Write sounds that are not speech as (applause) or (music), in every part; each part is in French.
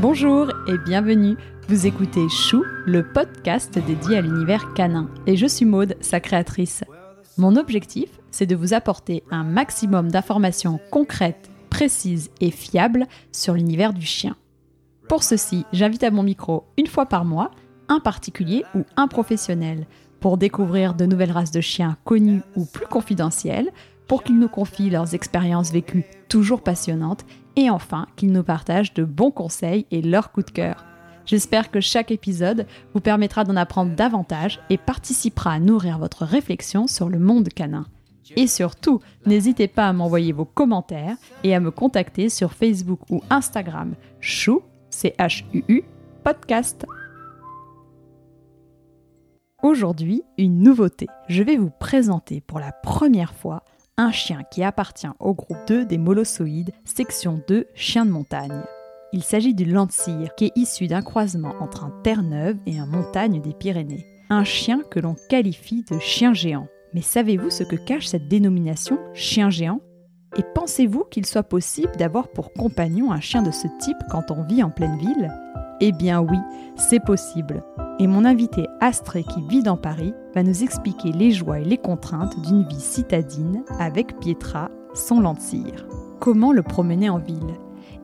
Bonjour et bienvenue. Vous écoutez Chou, le podcast dédié à l'univers canin. Et je suis Maude, sa créatrice. Mon objectif, c'est de vous apporter un maximum d'informations concrètes, précises et fiables sur l'univers du chien. Pour ceci, j'invite à mon micro une fois par mois un particulier ou un professionnel pour découvrir de nouvelles races de chiens connues ou plus confidentielles, pour qu'ils nous confient leurs expériences vécues toujours passionnantes et enfin qu'ils nous partagent de bons conseils et leurs coups de cœur. J'espère que chaque épisode vous permettra d'en apprendre davantage et participera à nourrir votre réflexion sur le monde canin. Et surtout, n'hésitez pas à m'envoyer vos commentaires et à me contacter sur Facebook ou Instagram chou, C-H-U-U, podcast. Aujourd'hui, une nouveauté. Je vais vous présenter pour la première fois un chien qui appartient au groupe 2 des molossoïdes, section 2, chien de montagne. Il s'agit du Landseer, qui est issu d'un croisement entre un Terre-Neuve et un Montagne des Pyrénées. Un chien que l'on qualifie de chien géant. Mais savez-vous ce que cache cette dénomination chien géant? Et pensez-vous qu'il soit possible d'avoir pour compagnon un chien de ce type quand on vit en pleine ville? Eh bien oui, c'est possible. Et mon invité Astré qui vit dans Paris va nous expliquer les joies et les contraintes d'une vie citadine avec Pietra, son Landseer. Comment le promener en ville?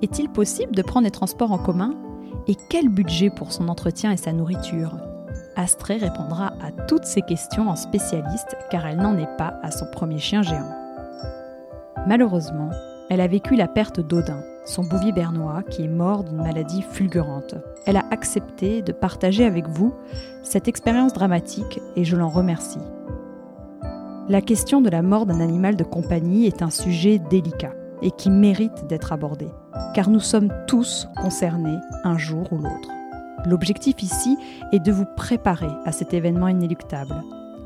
Est-il possible de prendre des transports en commun? Et quel budget pour son entretien et sa nourriture? Astrée répondra à toutes ces questions en spécialiste car elle n'en est pas à son premier chien géant. Malheureusement, elle a vécu la perte d'Odin, son bouvier bernois qui est mort d'une maladie fulgurante. Elle a accepté de partager avec vous cette expérience dramatique et je l'en remercie. La question de la mort d'un animal de compagnie est un sujet délicat et qui mérite d'être abordé, car nous sommes tous concernés un jour ou l'autre. L'objectif ici est de vous préparer à cet événement inéluctable,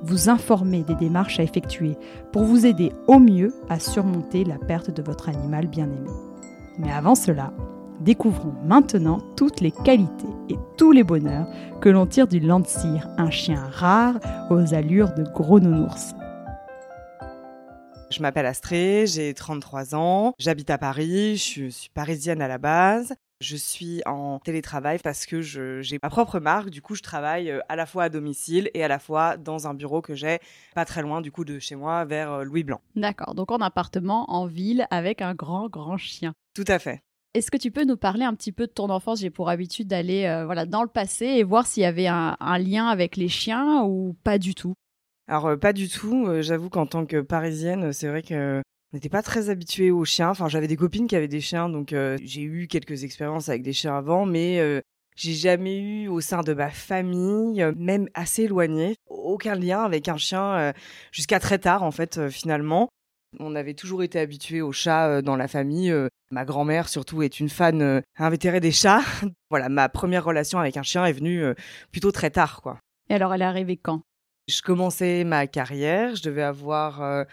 vous informer des démarches à effectuer pour vous aider au mieux à surmonter la perte de votre animal bien-aimé. Mais avant cela, découvrons maintenant toutes les qualités et tous les bonheurs que l'on tire du Landseer, un chien rare aux allures de gros nounours. Je m'appelle Astrée, j'ai 33 ans, j'habite à Paris, je suis parisienne à la base. Je suis en télétravail parce que j'ai ma propre marque. Du coup, je travaille euh, à la fois à domicile et à la fois dans un bureau que j'ai pas très loin du coup de chez moi, vers euh, Louis Blanc. D'accord. Donc en appartement, en ville, avec un grand, grand chien. Tout à fait. Est-ce que tu peux nous parler un petit peu de ton enfance? J'ai pour habitude d'aller euh, voilà dans le passé et voir s'il y avait un, lien avec les chiens ou pas du tout. Alors pas du tout. J'avoue qu'en tant que parisienne, c'est vrai que on n'était pas très habitué aux chiens. Enfin, j'avais des copines qui avaient des chiens, donc euh, j'ai eu quelques expériences avec des chiens avant, mais j'ai jamais eu au sein de ma famille, même assez éloignée, aucun lien avec un chien jusqu'à très tard en fait finalement. On avait toujours été habitué aux chats dans la famille. Ma grand-mère surtout est une fan invétérée des chats. (laughs) voilà, ma première relation avec un chien est venue plutôt très tard quoi. Et alors elle est arrivée quand? Je commençais ma carrière, je devais avoir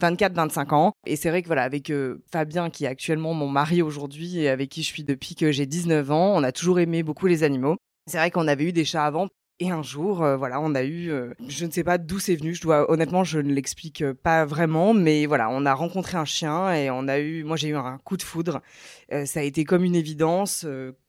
24-25 ans. Et c'est vrai que voilà, avec Fabien, qui est actuellement mon mari aujourd'hui et avec qui je suis depuis que j'ai 19 ans, on a toujours aimé beaucoup les animaux. C'est vrai qu'on avait eu des chats avant. Et un jour, voilà, on a eu, je ne sais pas d'où c'est venu. Je dois, honnêtement, je ne l'explique pas vraiment, mais voilà, on a rencontré un chien et on a eu, moi j'ai eu un coup de foudre. ça a été comme une évidence,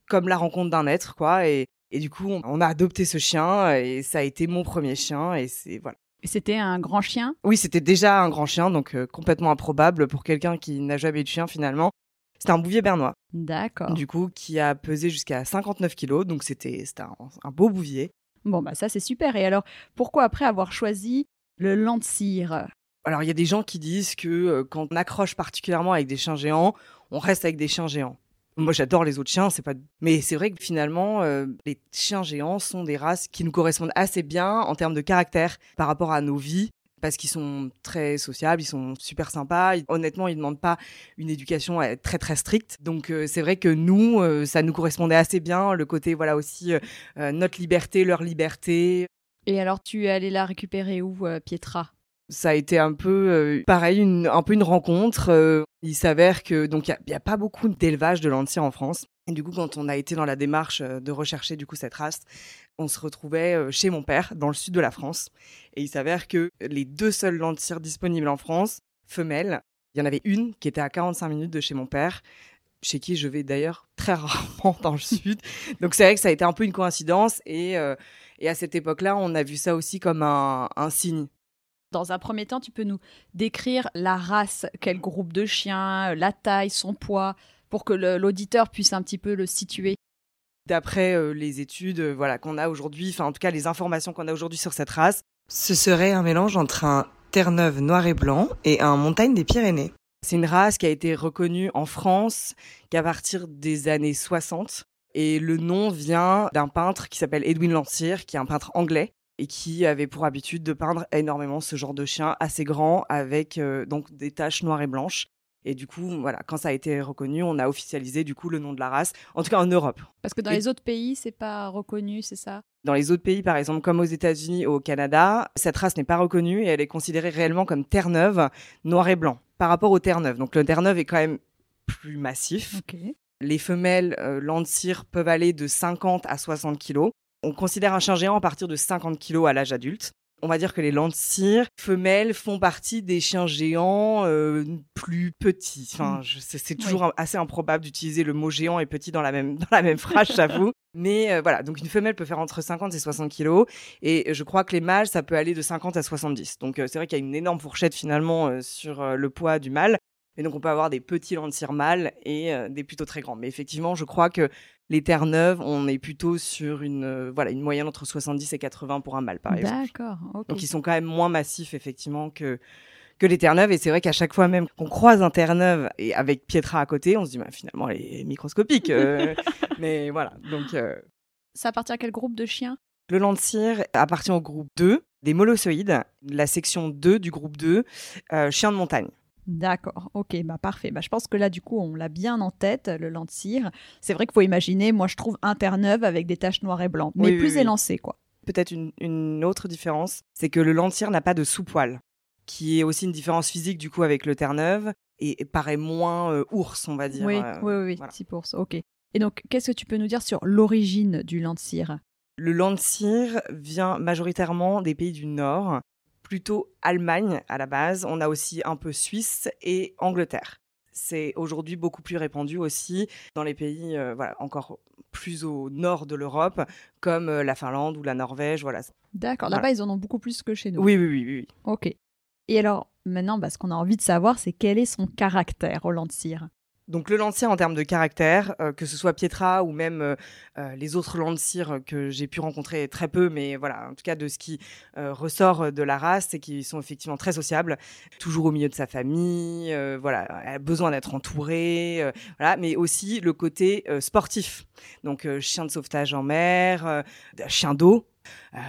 comme la rencontre d'un être, quoi. Et et du coup, on a adopté ce chien et ça a été mon premier chien et c'est voilà. C'était un grand chien? Oui, c'était déjà un grand chien, donc euh, complètement improbable pour quelqu'un qui n'a jamais eu de chien finalement. C'était un bouvier bernois. D'accord. Du coup, qui a pesé jusqu'à 59 kilos, donc c'était un, un beau bouvier. Bon, bah ça c'est super. Et alors, pourquoi après avoir choisi le Landseer? Alors, il y a des gens qui disent que euh, quand on accroche particulièrement avec des chiens géants, on reste avec des chiens géants. Moi, j'adore les autres chiens, c'est pas. Mais c'est vrai que finalement, euh, les chiens géants sont des races qui nous correspondent assez bien en termes de caractère par rapport à nos vies, parce qu'ils sont très sociables, ils sont super sympas. Honnêtement, ils demandent pas une éducation euh, très très stricte. Donc euh, c'est vrai que nous, ça nous correspondait assez bien le côté voilà aussi notre liberté, leur liberté. Et alors, tu es allé la récupérer où, Pietra? Ça a été un peu euh, pareil, une, un peu une rencontre. Euh, il s'avère que donc il y, a pas beaucoup d'élevage de lentilles en France. Et du coup, quand on a été dans la démarche euh, de rechercher du coup cette race, on se retrouvait chez mon père dans le sud de la France. Et il s'avère que les deux seules lentilles disponibles en France, femelles, il y en avait une qui était à 45 minutes de chez mon père. chez qui je vais d'ailleurs très (laughs) rarement dans le sud. Donc c'est vrai que ça a été un peu une coïncidence et, à cette époque-là, on a vu ça aussi comme un signe. Dans un premier temps, tu peux nous décrire la race, quel groupe de chiens, la taille, son poids, pour que l'auditeur puisse un petit peu le situer D'après euh, les études euh, voilà, qu'on a aujourd'hui, enfin en tout cas les informations qu'on a aujourd'hui sur cette race, ce serait un mélange entre un Terre-Neuve noir et blanc et un Montagne des Pyrénées. C'est une race qui a été reconnue en France qu'à partir des années 60. Et le nom vient d'un peintre qui s'appelle Edwin Landseer, qui est un peintre anglais et qui avait pour habitude de peindre énormément ce genre de chien assez grand avec euh, donc des taches noires et blanches. Et du coup, voilà, quand ça a été reconnu, on a officialisé du coup le nom de la race, en tout cas en Europe. Parce que dans les autres pays, c'est pas reconnu, c'est ça? Dans les autres pays, par exemple, comme aux États-Unis ou au Canada, cette race n'est pas reconnue et elle est considérée réellement comme terre-neuve, noir et blanc, par rapport au terre-neuve. Donc le terre-neuve est quand même plus massif. Les femelles euh, peuvent aller de 50 à 60 kilos. On considère un chien géant à partir de 50 kilos à l'âge adulte. On va dire que les Landseer femelles font partie des chiens géants euh, plus petits. Enfin, mm. c'est toujours assez improbable d'utiliser le mot géant et petit dans la même, (laughs) dans la même phrase, j'avoue. Mais euh, voilà, donc une femelle peut faire entre 50 et 60 kilos. Et je crois que les mâles, ça peut aller de 50 à 70. Donc euh, c'est vrai qu'il y a une énorme fourchette finalement sur le poids du mâle. Et donc on peut avoir des petits Landseer mâles et des plutôt très grands. Mais effectivement, je crois que les terres neuves, on est plutôt sur une, euh, voilà, une moyenne entre 70 et 80 pour un mâle, par exemple. D'accord. Donc ils sont quand même moins massifs, effectivement, que, que les terres neuves. Et c'est vrai qu'à chaque fois même qu'on croise un terre neuve et avec Pietra à côté, on se dit, bah, finalement, elle est microscopique. Euh. (laughs) mais voilà. Donc, euh. Ça appartient à quel groupe de chiens? Le Landseer appartient au groupe 2 des molossoïdes, la section 2 du groupe 2, chien de montagne. D'accord, ok, bah parfait. Bah, je pense que là, du coup, on l'a bien en tête, le Landseer. C'est vrai qu'il faut imaginer, moi, je trouve un Terre-Neuve avec des taches noires et blanches, mais plus élancé, quoi. Peut-être une, autre différence, c'est que le Landseer n'a pas de sous-poil, qui est aussi une différence physique, du coup, avec le Terre-Neuve, et, paraît moins euh, ours, on va dire. Oui, euh, oui, oui, type ours, ok. Et donc, qu'est-ce que tu peux nous dire sur l'origine du Landseer Le Landseer vient majoritairement des pays du Nord, plutôt Allemagne à la base. On a aussi un peu Suisse et Angleterre. C'est aujourd'hui beaucoup plus répandu aussi dans les pays euh, voilà, encore plus au nord de l'Europe, comme euh, la Finlande ou la Norvège. Voilà. D'accord, là-bas, ils en ont beaucoup plus que chez nous. Oui, oui, oui. oui. Ok. Et alors, maintenant, bah, ce qu'on a envie de savoir, c'est quel est son caractère, Hollande Cyr? Donc le Landseer en termes de caractère, euh, que ce soit Pietra ou même euh, euh, les autres Landseer que j'ai pu rencontrer très peu, mais voilà, en tout cas de ce qui ressort de la race, c'est qu'ils sont effectivement très sociables, toujours au milieu de sa famille, voilà, a besoin d'être entouré, voilà, mais aussi le côté sportif. Donc chien de sauvetage en mer, chien d'eau,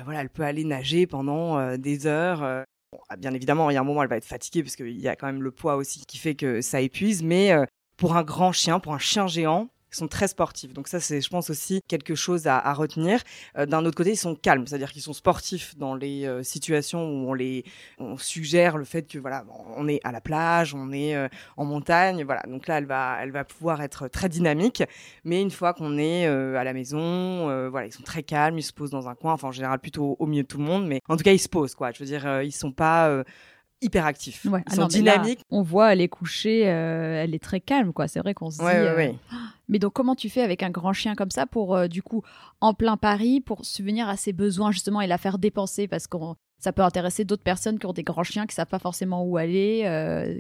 voilà, elle peut aller nager pendant des heures. Ah, bien évidemment, il y a un moment, elle va être fatiguée parce qu'il y a quand même le poids aussi qui fait que ça épuise, mais pour un grand chien, pour un chien géant, ils sont très sportifs. Donc ça, c'est, je pense aussi quelque chose à, retenir. Euh, d'un autre côté, ils sont calmes, c'est-à-dire qu'ils sont sportifs dans les euh, situations où on les, on suggère le fait que voilà, on est à la plage, on est euh, en montagne, voilà. Donc là, elle va, elle va pouvoir être très dynamique. Mais une fois qu'on est à la maison, voilà, ils sont très calmes, ils se posent dans un coin, enfin en général plutôt au milieu de tout le monde, mais en tout cas, ils se posent quoi. Je veux dire, ils sont pas hyper actifs. Ils ah sont dynamiques. on voit, elle est couchée, euh, elle est très calme, quoi. C'est vrai qu'on se dit. Euh, (gasps) mais donc, comment tu fais avec un grand chien comme ça pour, euh, du coup, en plein Paris, pour subvenir à ses besoins, justement, et la faire dépenser? Parce que ça peut intéresser d'autres personnes qui ont des grands chiens, qui savent pas forcément où aller.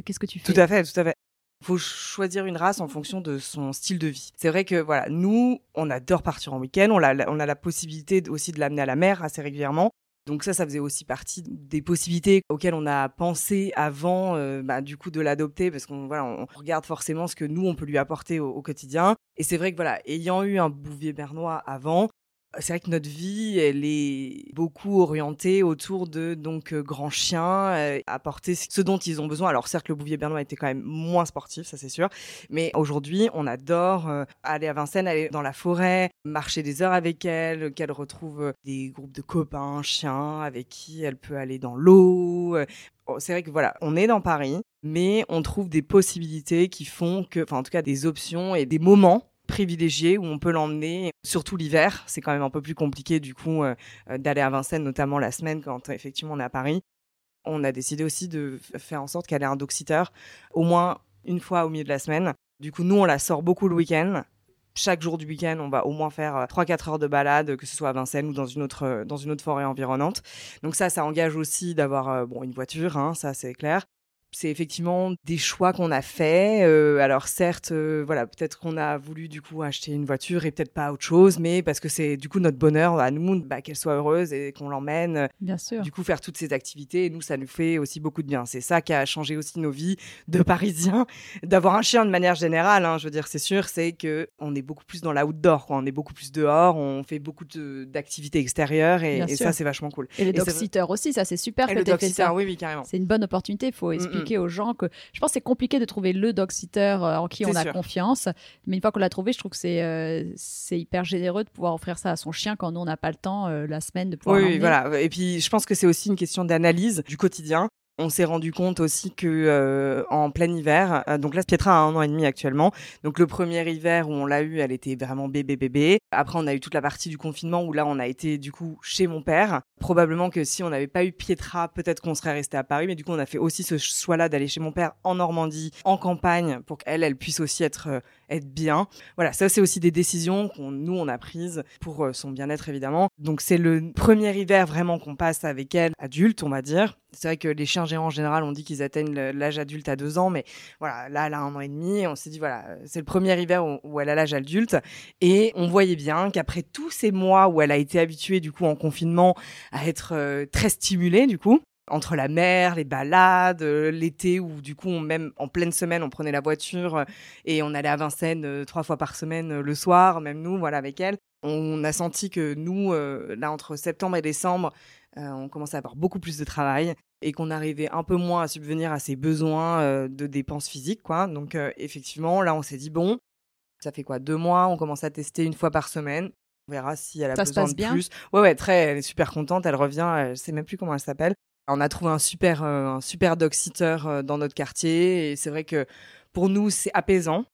Qu'est-ce que tu fais? Tout à fait, tout à fait. Il faut choisir une race en fonction de son style de vie. C'est vrai que voilà, nous, on adore partir en week-end, on a, on a la possibilité aussi de l'amener à la mer assez régulièrement. Donc ça, ça faisait aussi partie des possibilités auxquelles on a pensé avant, euh, bah, du coup, de l'adopter, parce qu'on voilà, on regarde forcément ce que nous on peut lui apporter au, au quotidien. Et c'est vrai que voilà, ayant eu un bouvier bernois avant, c'est vrai que notre vie, elle est beaucoup orientée autour de donc euh, grands chiens, euh, apporter ce dont ils ont besoin. Alors certes, le Bouvier bernois était quand même moins sportif, ça c'est sûr, mais aujourd'hui, on adore euh, aller à Vincennes, aller dans la forêt, marcher des heures avec elle, qu'elle retrouve des groupes de copains chiens avec qui elle peut aller dans l'eau. C'est vrai que voilà, on est dans Paris, mais on trouve des possibilités qui font que, enfin en tout cas des options et des moments privilégié où on peut l'emmener, surtout l'hiver. C'est quand même un peu plus compliqué du coup euh, euh, d'aller à Vincennes, notamment la semaine quand effectivement on est à Paris. On a décidé aussi de faire en sorte qu'elle ait un doxiteur au moins une fois au milieu de la semaine Du coup, nous, on la sort beaucoup le week-end. Chaque jour du week-end, on va au moins faire 3-4 heures de balade, que ce soit à Vincennes ou dans une autre, dans une autre forêt environnante. Donc ça, ça engage aussi d'avoir bon, une voiture, hein, ça c'est clair c'est effectivement des choix qu'on a faits. Euh, alors certes, euh, voilà, peut-être qu'on a voulu du coup acheter une voiture et peut-être pas autre chose, mais parce que c'est du coup notre bonheur à nous, bah, qu'elle soit heureuse et qu'on l'emmène. Bien sûr. Du coup, faire toutes ces activités, et nous, ça nous fait aussi beaucoup de bien. C'est ça qui a changé aussi nos vies de Parisiens, (laughs) d'avoir un chien de manière générale. Hein, je veux dire, c'est sûr, c'est que on est beaucoup plus dans l'outdoor, quoi. On est beaucoup plus dehors, on fait beaucoup d'activités extérieures et, ça, c'est vachement cool. Et le dog aussi, ça c'est super. Et le dog oui, oui, carrément. C'est une bonne opportunité. Il faut expliquer aux gens que je pense que c'est compliqué de trouver le dog sitter euh, en qui on a confiance. Mais une fois qu'on l'a trouvé, je trouve que c'est euh, c'est hyper généreux de pouvoir offrir ça à son chien quand nous on n'a pas le temps euh, la semaine de pouvoir. Oui, voilà. Et puis je pense que c'est aussi une question d'analyse du quotidien. On s'est rendu compte aussi que euh, en plein hiver, euh, donc là Pietra a un an et demi actuellement. Donc le premier hiver où on l'a eu, elle était vraiment bébé bébé. Après on a eu toute la partie du confinement où là on a été du coup chez mon père. Probablement que si on n'avait pas eu Pietra, peut-être qu'on serait resté à Paris. Mais du coup on a fait aussi ce choix-là d'aller chez mon père en Normandie, en campagne, pour qu'elle elle puisse aussi être euh, être bien. Voilà, ça c'est aussi des décisions qu'on nous on a prises pour son bien-être évidemment. Donc c'est le premier hiver vraiment qu'on passe avec elle adulte, on va dire. C'est vrai que les chiens géants en général, on dit qu'ils atteignent l'âge adulte à deux ans, mais voilà, là, elle a un an et demi. On s'est dit, voilà, c'est le premier hiver où, elle a l'âge adulte. Et on voyait bien qu'après tous ces mois où elle a été habituée, du coup, en confinement, à être euh, très stimulée, du coup, entre la mer, les balades, euh, l'été où du coup même en pleine semaine on prenait la voiture euh, et on allait à Vincennes trois fois par semaine le soir, même nous voilà avec elle. On a senti que nous là entre septembre et décembre on commençait à avoir beaucoup plus de travail et qu'on arrivait un peu moins à subvenir à ses besoins euh, de dépenses physiques, quoi. Donc euh, effectivement, là, on s'est dit bon, ça fait quoi deux mois, on commence à tester une fois par semaine. On verra si elle a besoin de plus. Ouais, ouais, très. Elle est super contente. Elle revient. Elle sait même plus comment elle s'appelle. On a trouvé un super, euh, un super dog sitter dans notre quartier et c'est vrai que pour nous, c'est apaisant.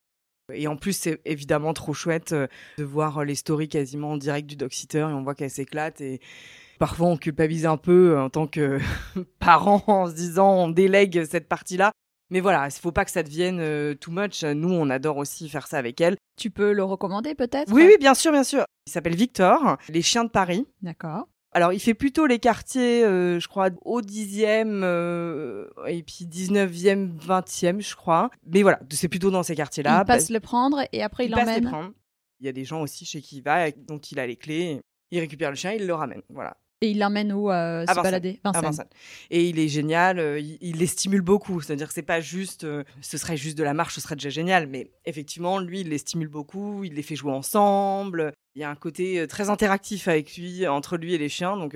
Et en plus, c'est évidemment trop chouette de voir les stories quasiment en direct du dog sitter et on voit qu'elle s'éclate et Parfois, on culpabilise un peu euh, en tant que (laughs) parent en se disant on délègue cette partie-là. Mais voilà, il faut pas que ça devienne euh, too much. Nous, on adore aussi faire ça avec elle. Tu peux le recommander peut-être? Oui, oui, bien sûr, bien sûr. Il s'appelle Victor, les chiens de Paris. D'accord. Alors, il fait plutôt les quartiers, euh, je crois, au 10e et puis 19e, 20e, je crois. Mais voilà, c'est plutôt dans ces quartiers-là. Il passe le prendre et après il, il passe prendre. Il y a des gens aussi chez qui il va, dont il a les clés. Il récupère le chien, il le ramène. Voilà. Et il l'emmène où euh, se balader? Vincennes. Et il est génial, euh, il, les stimule beaucoup. C'est-à-dire que c'est pas juste, euh, ce serait juste de la marche, ce serait déjà génial. Mais effectivement, lui, il les stimule beaucoup, il les fait jouer ensemble. Il y a un côté très interactif avec lui, entre lui et les chiens. Donc,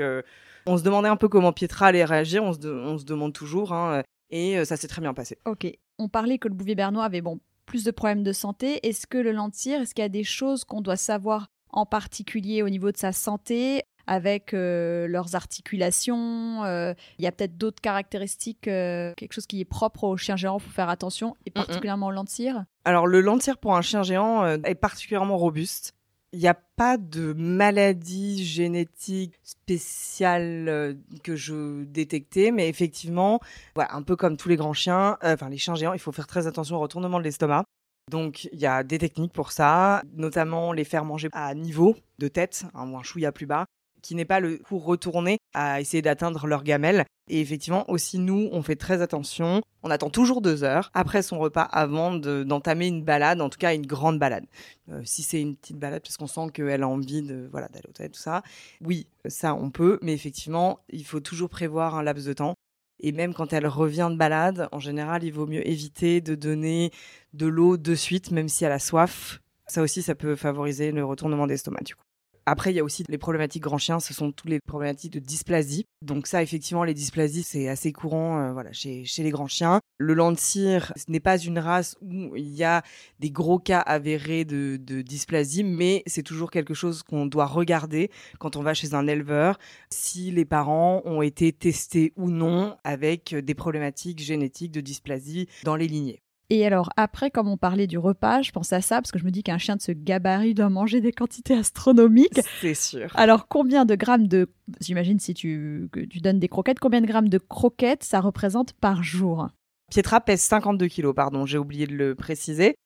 on se demandait un peu comment Pietra allait réagir. On se, on se demande toujours. Hein, et ça s'est très bien passé. Ok. On parlait que le bouvier bernois avait bon plus de problèmes de santé. Est-ce que le lentir, est-ce qu'il y a des choses qu'on doit savoir en particulier au niveau de sa santé? Avec euh, leurs articulations. Euh, il y a peut-être d'autres caractéristiques, euh, quelque chose qui est propre au chien géant, il faut faire attention, et particulièrement au lentir. Alors le lentir pour un chien géant est particulièrement robuste. Il n'y a pas de maladie génétique spéciale que je détectais, mais effectivement, un peu comme tous les grands chiens, enfin les chiens géants, il faut faire très attention au retournement de l'estomac. Donc il y a des techniques pour ça, notamment les faire manger à niveau de tête, hein, ou un chouïa plus bas, qui n'est pas le cours retourné à essayer d'atteindre leur gamelle. Et effectivement, aussi nous, on fait très attention. On attend toujours deux heures après son repas avant d'entamer une balade, en tout cas une grande balade. Euh, si c'est une petite balade parce qu'on sent qu'elle a envie de voilà d'aller au toilette, tout ça, oui, ça on peut. Mais effectivement, il faut toujours prévoir un laps de temps. Et même quand elle revient de balade, en général, il vaut mieux éviter de donner de l'eau de suite, même si elle a soif. Ça aussi, ça peut favoriser le retournement d'estomac, du coup. Après, il y a aussi les problématiques grand chien, ce sont toutes les problématiques de dysplasie. Donc ça, effectivement, les dysplasies, c'est assez courant euh, voilà, chez, chez les grands chiens. Le Landseer, ce n'est pas une race où il y a des gros cas avérés de dysplasie, mais c'est toujours quelque chose qu'on doit regarder quand on va chez un éleveur, si les parents ont été testés ou non avec des problématiques génétiques de dysplasie dans les lignées. Et alors après, comme on parlait du repas, je pense à ça parce que je me dis qu'un chien de ce gabarit doit manger des quantités astronomiques. C'est sûr. Alors combien de grammes de, j'imagine si tu, tu donnes des croquettes, combien de grammes de croquettes ça représente par jour? Pietra pèse 52 kilos, pardon, j'ai oublié de le préciser.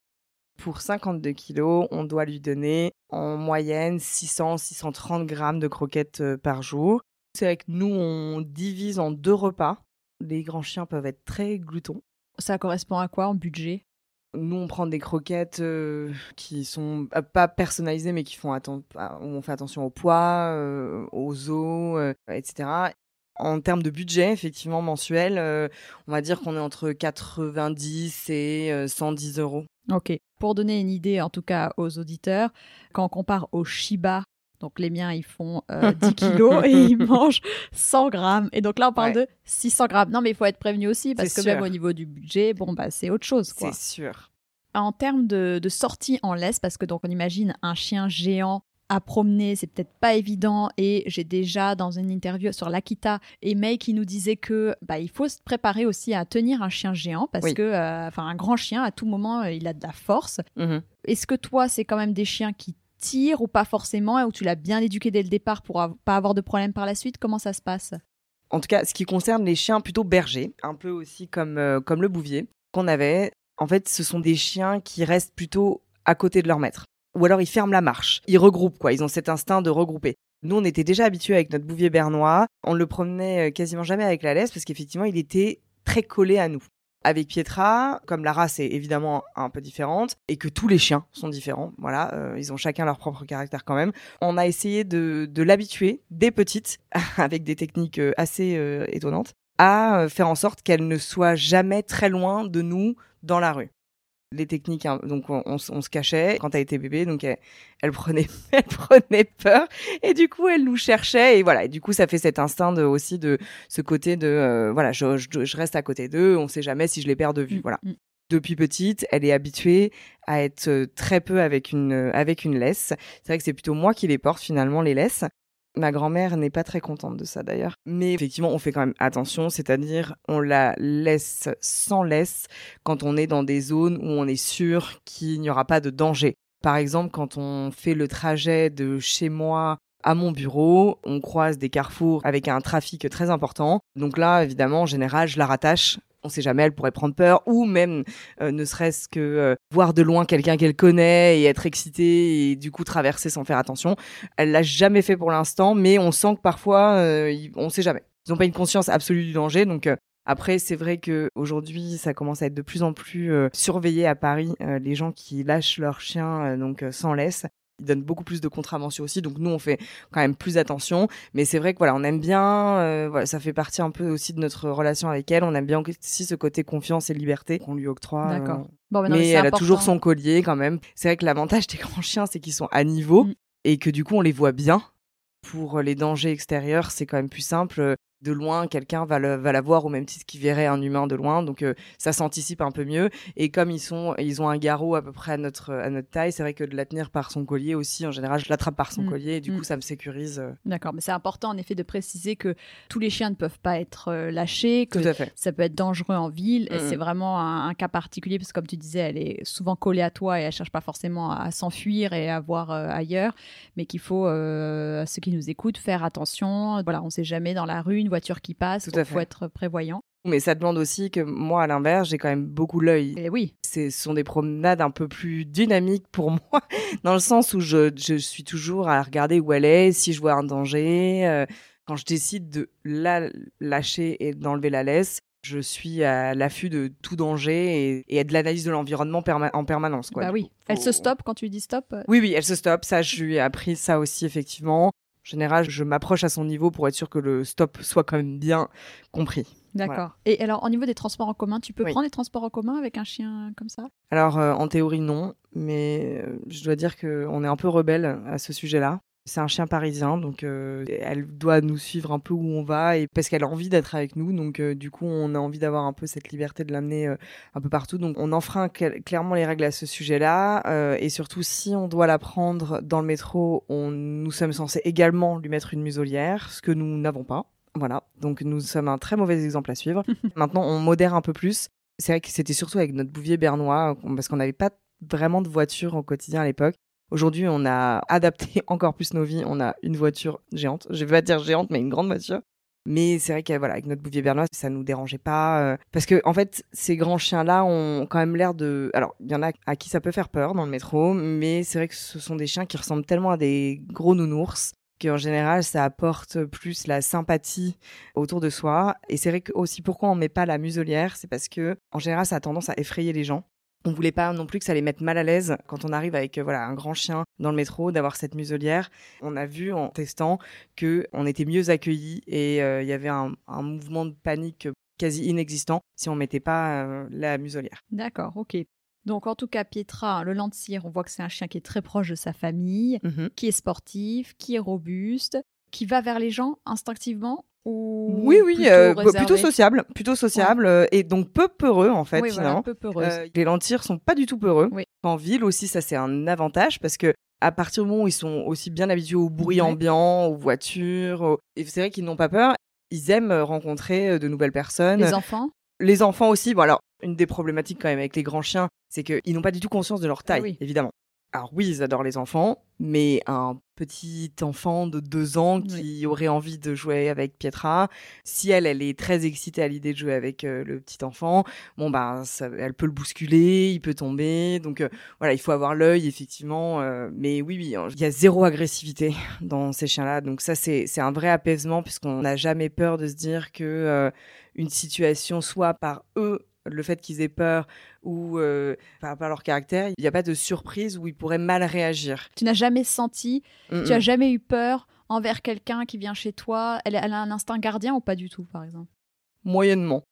Pour 52 kilos, on doit lui donner en moyenne 600-630 grammes de croquettes euh, par jour. C'est vrai que nous, on divise en deux repas. Les grands chiens peuvent être très gloutons. Ça correspond à quoi en budget? Nous, on prend des croquettes euh, qui sont euh, pas personnalisées, mais qui font atten- ah, on fait attention au poids, euh, aux os, euh, etc. En termes de budget, effectivement, mensuel, on va dire qu'on est entre 90 et euh, 110 euros. Ok. Pour donner une idée, en tout cas aux auditeurs, quand on compare au Shiba, donc les miens, ils font euh, (laughs) 10 kilos et ils mangent 100 grammes. Et donc là, on parle Ouais. de 600 grammes. Non, mais il faut être prévenu aussi parce que même au niveau du budget, bon, bah, c'est autre chose. C'est sûr. En termes de, de sortie en laisse, parce que donc on imagine un chien géant à promener, c'est peut-être pas évident. Et j'ai déjà dans une interview sur l'Akita et May qui nous disait que bah, il faut se préparer aussi à tenir un chien géant parce Oui. que euh, enfin un grand chien à tout moment euh, il a de la force. Mhm. Est-ce que toi c'est quand même des chiens qui tirent ou pas forcément et où tu l'as bien éduqué dès le départ pour pas avoir de problème par la suite Comment ça se passe? En tout cas, ce qui concerne les chiens plutôt bergers, un peu aussi comme, euh, comme le bouvier qu'on avait, en fait, ce sont des chiens qui restent plutôt à côté de leur maître. Ou alors ils ferment la marche, ils regroupent quoi, ils ont cet instinct de regrouper. Nous, on était déjà habitués avec notre bouvier bernois, on le promenait euh, quasiment jamais avec la laisse parce qu'effectivement, il était très collé à nous. Avec Pietra, comme la race est évidemment un peu différente et que tous les chiens sont différents, voilà, euh, ils ont chacun leur propre caractère quand même. On a essayé de, l'habituer dès petite, (laughs) avec des techniques euh, assez euh, étonnantes, à faire en sorte qu'elle ne soit jamais très loin de nous dans la rue. Les techniques, hein, donc on, on s- on se cachait quand elle était bébé, donc elle, elle prenait, (laughs) elle prenait peur et du coup elle nous cherchait et voilà. Et du coup ça fait cet instinct de, aussi de ce côté de euh, voilà, je, je, je reste à côté d'eux, on sait jamais si je les perds de vue, voilà Mm. depuis petite, elle est habituée à être euh, très peu avec une euh, avec une laisse. C'est vrai que c'est plutôt moi qui les porte finalement les laisses. Ma grand-mère n'est pas très contente de ça d'ailleurs. Mais effectivement, on fait quand même attention, c'est-à-dire on la laisse sans laisse quand on est dans des zones où on est sûr qu'il n'y aura pas de danger. Par exemple, quand on fait le trajet de chez moi à mon bureau, on croise des carrefours avec un trafic très important. Donc là, évidemment, en général, je la rattache. On sait jamais, elle pourrait prendre peur ou même euh, ne serait-ce que euh, voir de loin quelqu'un qu'elle connaît et être excitée et du coup traverser sans faire attention. Elle l'a jamais fait pour l'instant, mais on sent que parfois, euh, on sait jamais. Ils n'ont pas une conscience absolue du danger, donc euh, après, c'est vrai que aujourd'hui, ça commence à être de plus en plus surveillé à Paris. les gens qui lâchent leurs chiens donc sans laisse, ils donnent beaucoup plus de contraventions aussi. Donc nous, on fait quand même plus attention. Mais c'est vrai que voilà, on aime bien. euh, voilà, ça fait partie un peu aussi de notre relation avec elle. On aime bien aussi ce côté confiance et liberté qu'on lui octroie. euh, D'accord. Bon, bah non, mais c'est elle a toujours son collier quand même. C'est vrai que l'avantage des grands chiens, c'est qu'ils sont à niveau Mm. et que du coup, on les voit bien. Pour les dangers extérieurs, c'est quand même plus simple. De loin, quelqu'un va, le- va la voir au même titre qu'il verrait un humain de loin. Donc, euh, ça s'anticipe un peu mieux. Et comme ils, sont, ils ont un garrot à peu près à notre, à notre taille, c'est vrai que de la tenir par son collier aussi, en général, je l'attrape par son Mm. collier et du Mm. coup, ça me sécurise. euh, D'accord, mais c'est important en effet de préciser que tous les chiens ne peuvent pas être euh, lâchés, que Tout à fait. ça peut être dangereux en ville. et. C'est vraiment un, un cas particulier parce que comme tu disais, elle est souvent collée à toi et elle cherche pas forcément à, s'enfuir et à voir euh, ailleurs, mais qu'il faut, euh, à ceux qui nous écoutent, faire attention. Voilà, on sait jamais dans la rue une voiture qui passe, Tout à il faut fait. être prévoyant. Mais ça demande aussi que moi, à l'inverse, j'ai quand même beaucoup l'œil. Et oui, ce sont des promenades un peu plus dynamiques pour (laughs) moi, dans le sens où je, je suis toujours à regarder où elle est, si je vois un danger. euh, quand je décide de la lâcher et d'enlever la laisse, je suis à l'affût de tout danger et, et de l'analyse de l'environnement perma- en permanence. Quoi, bah oui. coup. Elle Faut- se stoppe quand tu dis stop. Oui, oui, elle se stoppe. Ça, je lui ai appris ça aussi, effectivement. En général, je m'approche à son niveau pour être sûr que le stop soit quand même bien compris. D'accord. Et alors, au niveau des transports en commun, tu peux Oui. prendre les transports en commun avec un chien comme ça? Alors, euh, en théorie, non, mais euh, je dois dire qu'on est un peu rebelle à ce sujet-là. C'est un chien parisien, donc euh, elle doit nous suivre un peu où on va, et parce qu'elle a envie d'être avec nous, donc euh, du coup, on a envie d'avoir un peu cette liberté de l'amener euh, un peu partout. Donc, on enfreint cl- clairement les règles à ce sujet-là, et surtout, si on doit la prendre dans le métro, on, nous sommes censés également lui mettre une muselière, ce que nous n'avons pas. Voilà, donc nous sommes un très mauvais exemple à suivre. (laughs) Maintenant, on modère un peu plus. C'est vrai que c'était surtout avec notre bouvier bernois, parce qu'on n'avait pas vraiment de voiture au quotidien à l'époque. Aujourd'hui, on a adapté (laughs) encore plus nos vies. On a une voiture géante. Je vais pas dire géante, mais une grande voiture. Mais c'est vrai qu'avec voilà, notre bouvier bernois, ça nous dérangeait pas. euh, parce que, en fait, ces grands chiens-là ont quand même l'air de. Alors, il y en a à qui ça peut faire peur dans le métro, mais c'est vrai que ce sont des chiens qui ressemblent tellement à des gros nounours qu'en général, ça apporte plus la sympathie autour de soi. Et c'est vrai que aussi pourquoi on met pas la muselière, c'est parce que, en général, ça a tendance à effrayer les gens. On voulait pas non plus que ça les mette mal à l'aise quand on arrive avec euh, voilà un grand chien dans le métro d'avoir cette muselière. On a vu en testant que on était mieux accueillis et euh, il y avait un, un mouvement de panique quasi inexistant si on mettait pas euh, la muselière. D'accord, ok. Donc en tout cas, Pietra, le Landseer, on voit que c'est un chien qui est très proche de sa famille, qui est sportif, qui est robuste, qui va vers les gens instinctivement ou Oui, oui, plutôt euh, plutôt sociable, plutôt sociable euh, et donc peu peureux en fait Oui, finalement. peu. Euh, les lentires sont pas du tout peureux. Oui. En ville aussi, ça c'est un avantage parce que à partir du moment où ils sont aussi bien habitués au bruit Ouais. ambiant, aux voitures, et c'est vrai qu'ils n'ont pas peur. Ils aiment rencontrer de nouvelles personnes. les enfants? Les enfants aussi. Bon alors, une des problématiques quand même avec les grands chiens, c'est qu'ils n'ont pas du tout conscience de leur taille, Ah oui. évidemment. Alors oui, ils adorent les enfants, mais un petit enfant de deux ans qui aurait envie de jouer avec Pietra, si elle, elle est très excitée à l'idée de jouer avec euh, le petit enfant, bon ben, ça- elle peut le bousculer, il peut tomber, donc euh, voilà, il faut avoir l'œil effectivement. euh, mais oui, oui, il y a zéro agressivité (laughs) dans ces chiens-là, donc ça c'est c'est un vrai apaisement puisqu'on n'a jamais peur de se dire que une situation soit par eux le fait qu'ils aient peur ou euh, par rapport à leur caractère, il n'y a pas de surprise où ils pourraient mal réagir. Tu n'as jamais senti, Mm, tu as jamais eu peur envers quelqu'un qui vient chez toi? Elle, elle a un instinct gardien ou pas du tout, par exemple? Moyennement.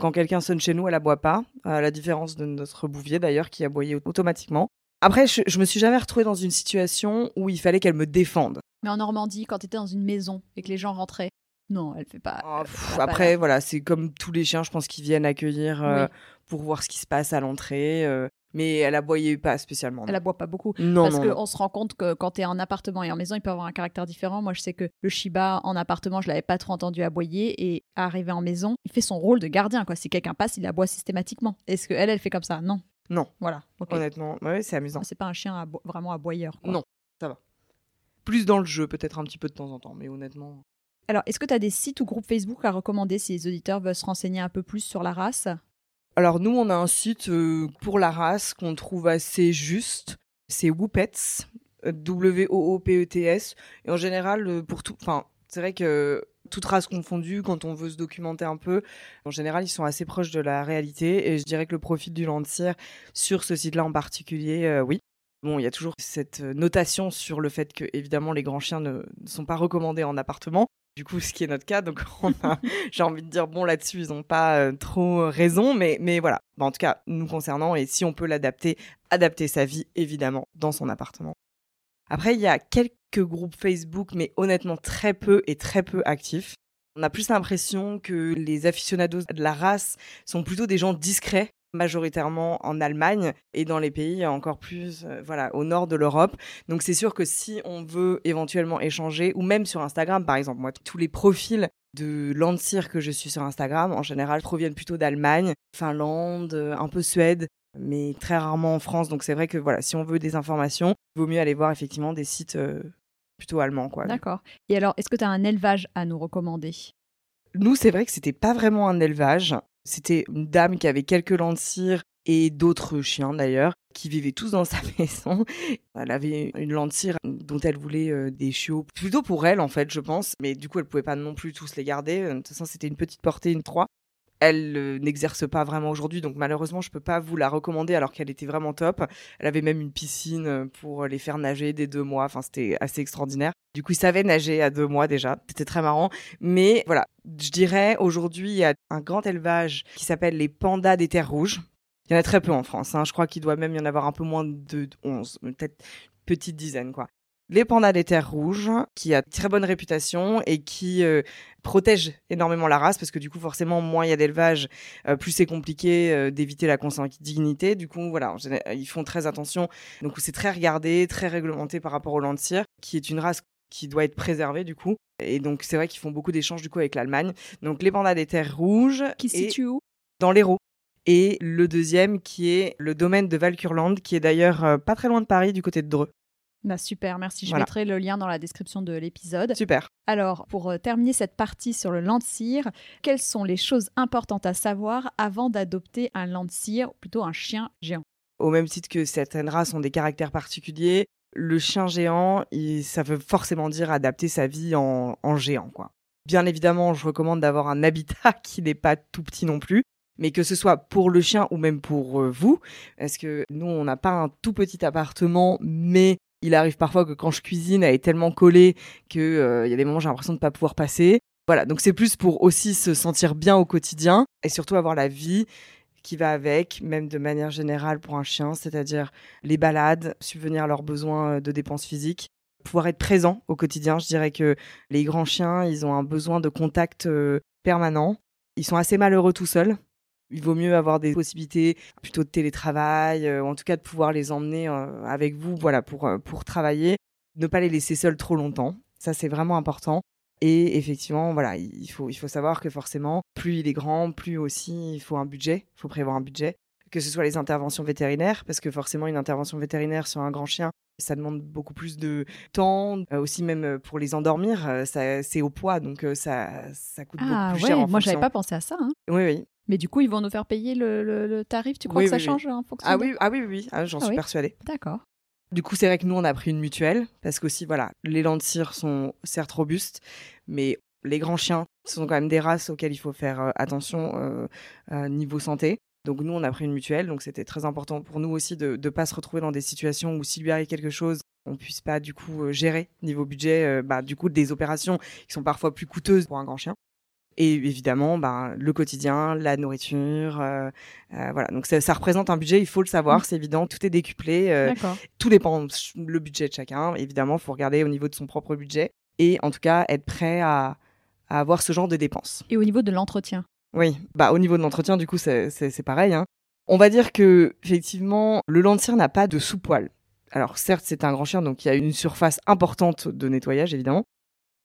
Quand quelqu'un sonne chez nous, elle aboie pas, à la différence de notre bouvier d'ailleurs qui aboyait automatiquement. Après, je, je me suis jamais retrouvée dans une situation où il fallait qu'elle me défende. Mais en Normandie, quand tu étais dans une maison et que les gens rentraient, non, elle fait pas. Ah, elle pff, fait pas après, la- voilà, c'est comme tous les chiens, je pense, qui viennent accueillir euh, Oui. pour voir ce qui se passe à l'entrée. euh, mais elle aboyait pas spécialement. Elle aboie pas beaucoup. Non, Parce qu'on se rend compte que quand tu es en appartement et en maison, il peut avoir un caractère différent. Moi, je sais que le Shiba, en appartement, je l'avais pas trop entendu aboyer. Et arrivé en maison, il fait son rôle de gardien. Quoi. Si quelqu'un passe, il aboie systématiquement. Est-ce qu'elle, elle fait comme ça? Non. Non. Voilà. Honnêtement, ouais, c'est amusant. C'est pas un chien abo- vraiment aboyeur. quoi. Non. Plus dans le jeu, peut-être un petit peu de temps en temps, mais honnêtement. Alors, est-ce que tu as des sites ou groupes Facebook à recommander si les auditeurs veulent se renseigner un peu plus sur la race? Alors nous, on a un site euh, pour la race qu'on trouve assez juste. C'est Woopets, euh, W-O-O-P-E-T-S. Et en général, euh, pour tout, enfin, c'est vrai que toute race confondue, quand on veut se documenter un peu, en général, ils sont assez proches de la réalité. Et je dirais que le profil du Landseer sur ce site-là en particulier, euh, oui. Bon, il y a toujours cette euh, notation sur le fait que, évidemment, les grands chiens ne sont pas recommandés en appartement. Du coup, ce qui est notre cas, donc (laughs) j'ai envie de dire, bon, là-dessus, ils n'ont pas euh, trop raison, mais, mais voilà. Bah, en tout cas, nous concernant, et si on peut l'adapter, adapter sa vie, évidemment, dans son appartement. Après, il y a quelques groupes Facebook, mais honnêtement très peu et très peu actifs. On a plus l'impression que les aficionados de la race sont plutôt des gens discrets, majoritairement en Allemagne et dans les pays encore plus, euh, voilà, au nord de l'Europe. Donc c'est sûr que si on veut éventuellement échanger, ou même sur Instagram par exemple, moi tous les profils de Landseer que je suis sur Instagram, en général, proviennent plutôt d'Allemagne, Finlande, euh, un peu Suède, mais très rarement en France. Donc c'est vrai que voilà, si on veut des informations, il vaut mieux aller voir effectivement des sites euh, plutôt allemands. Quoi. D'accord. Et alors, est-ce que tu as un élevage à nous recommander? Nous, c'est vrai que c'était pas vraiment un élevage. C'était une dame qui avait quelques Landseer et d'autres chiens d'ailleurs, qui vivaient tous dans (laughs) sa maison. Elle avait une Landseer dont elle voulait euh, des chiots, plutôt pour elle en fait, je pense. Mais du coup, elle pouvait pas non plus tous les garder. De toute façon, c'était une petite portée, une 3. Elle euh, n'exerce pas vraiment aujourd'hui, donc malheureusement, je peux pas vous la recommander alors qu'elle était vraiment top. Elle avait même une piscine euh, pour les faire nager dès deux mois. Enfin, c'était assez extraordinaire. Du coup, ils savaient nager à deux mois déjà. C'était très marrant. Mais voilà, je dirais aujourd'hui, il y a un grand élevage qui s'appelle les pandas des terres rouges. Il y en a très peu en France. hein. Je crois qu'il doit même y en avoir un peu moins de 11, peut-être petite dizaine, quoi. Les pandas des terres rouges, qui a très bonne réputation et qui euh, protège énormément la race, parce que du coup, forcément, moins il y a d'élevage, euh, plus c'est compliqué euh, d'éviter la consanguinité. Du coup, voilà, ils font très attention. Donc, c'est très regardé, très réglementé par rapport au Landseer, qui est une race qui doit être préservée, du coup. Et donc, c'est vrai qu'ils font beaucoup d'échanges, du coup, avec l'Allemagne. Donc, les pandas des terres rouges. Qui se situe où? dans l'Hérault. Et le deuxième qui est le domaine de Valkurland, qui est d'ailleurs euh, pas très loin de Paris, du côté de Dreux. Bah super, merci. Je Voilà. mettrai le lien dans la description de l'épisode. Super. Alors, pour euh, terminer cette partie sur le Landseer, quelles sont les choses importantes à savoir avant d'adopter un Landseer, ou plutôt un chien géant? Au même titre que certaines races ont des caractères particuliers, le chien géant, il- ça veut forcément dire adapter sa vie en, en géant, quoi. Bien évidemment, je recommande d'avoir un habitat qui n'est pas tout petit non plus, mais que ce soit pour le chien ou même pour euh, vous, parce que nous, on n'a pas un tout petit appartement, mais il arrive parfois que quand je cuisine, elle est tellement collée que euh, y a des moments j'ai l'impression de pas pouvoir passer. Voilà, donc c'est plus pour aussi se sentir bien au quotidien et surtout avoir la vie qui va avec, même de manière générale pour un chien, c'est-à-dire les balades, subvenir à leurs besoins euh, de dépenses physiques, pouvoir être présent au quotidien. Je dirais que les grands chiens, ils ont un besoin de contact euh, permanent. Ils sont assez malheureux tout seuls. Il vaut mieux avoir des possibilités plutôt de télétravail, euh, ou en tout cas de pouvoir les emmener euh, avec vous, voilà, pour euh, pour travailler, ne pas les laisser seuls trop longtemps. Ça c'est vraiment important. Et effectivement, voilà, il faut il faut savoir que forcément, plus il est grand, plus aussi il faut un budget, il faut prévoir un budget que ce soit les interventions vétérinaires, parce que forcément une intervention vétérinaire sur un grand chien, ça demande beaucoup plus de temps, euh, aussi même pour les endormir, euh, ça, c'est au poids, donc euh, ça, ça coûte Ah beaucoup plus ouais, cher en moi j'avais pas pensé à ça. hein. Oui, oui. Mais du coup, ils vont nous faire payer le, le- le tarif. Tu crois Oui, que ça oui, change en fonction Ah de- oui, ah oui, oui. Ah, j'en Ah suis persuadée. D'accord. Du coup, c'est vrai que nous, on a pris une mutuelle, parce qu'aussi, voilà, les Landseer sont certes robustes, mais les grands chiens, ce sont quand même des races auxquelles il faut faire euh, attention euh, euh, niveau santé. Donc nous, on a pris une mutuelle, donc c'était très important pour nous aussi de ne pas se retrouver dans des situations où s'il lui arrive quelque chose, on puisse pas du coup euh, gérer niveau budget, euh, bah, du coup des opérations qui sont parfois plus coûteuses pour un grand chien. Et évidemment, bah, le quotidien, la nourriture, euh, euh, voilà. Donc ça, ça représente un budget, il faut le savoir, Mm. c'est évident, tout est décuplé. euh, tout dépend le budget de chacun. Évidemment, il faut regarder au niveau de son propre budget et en tout cas être prêt à, à avoir ce genre de dépenses. Et au niveau de l'entretien Oui, bah au niveau de l'entretien, du coup, c'est pareil. hein. On va dire que effectivement, le Landseer n'a pas de sous-poil. Alors certes, c'est un grand chien, donc il y a une surface importante de nettoyage, évidemment.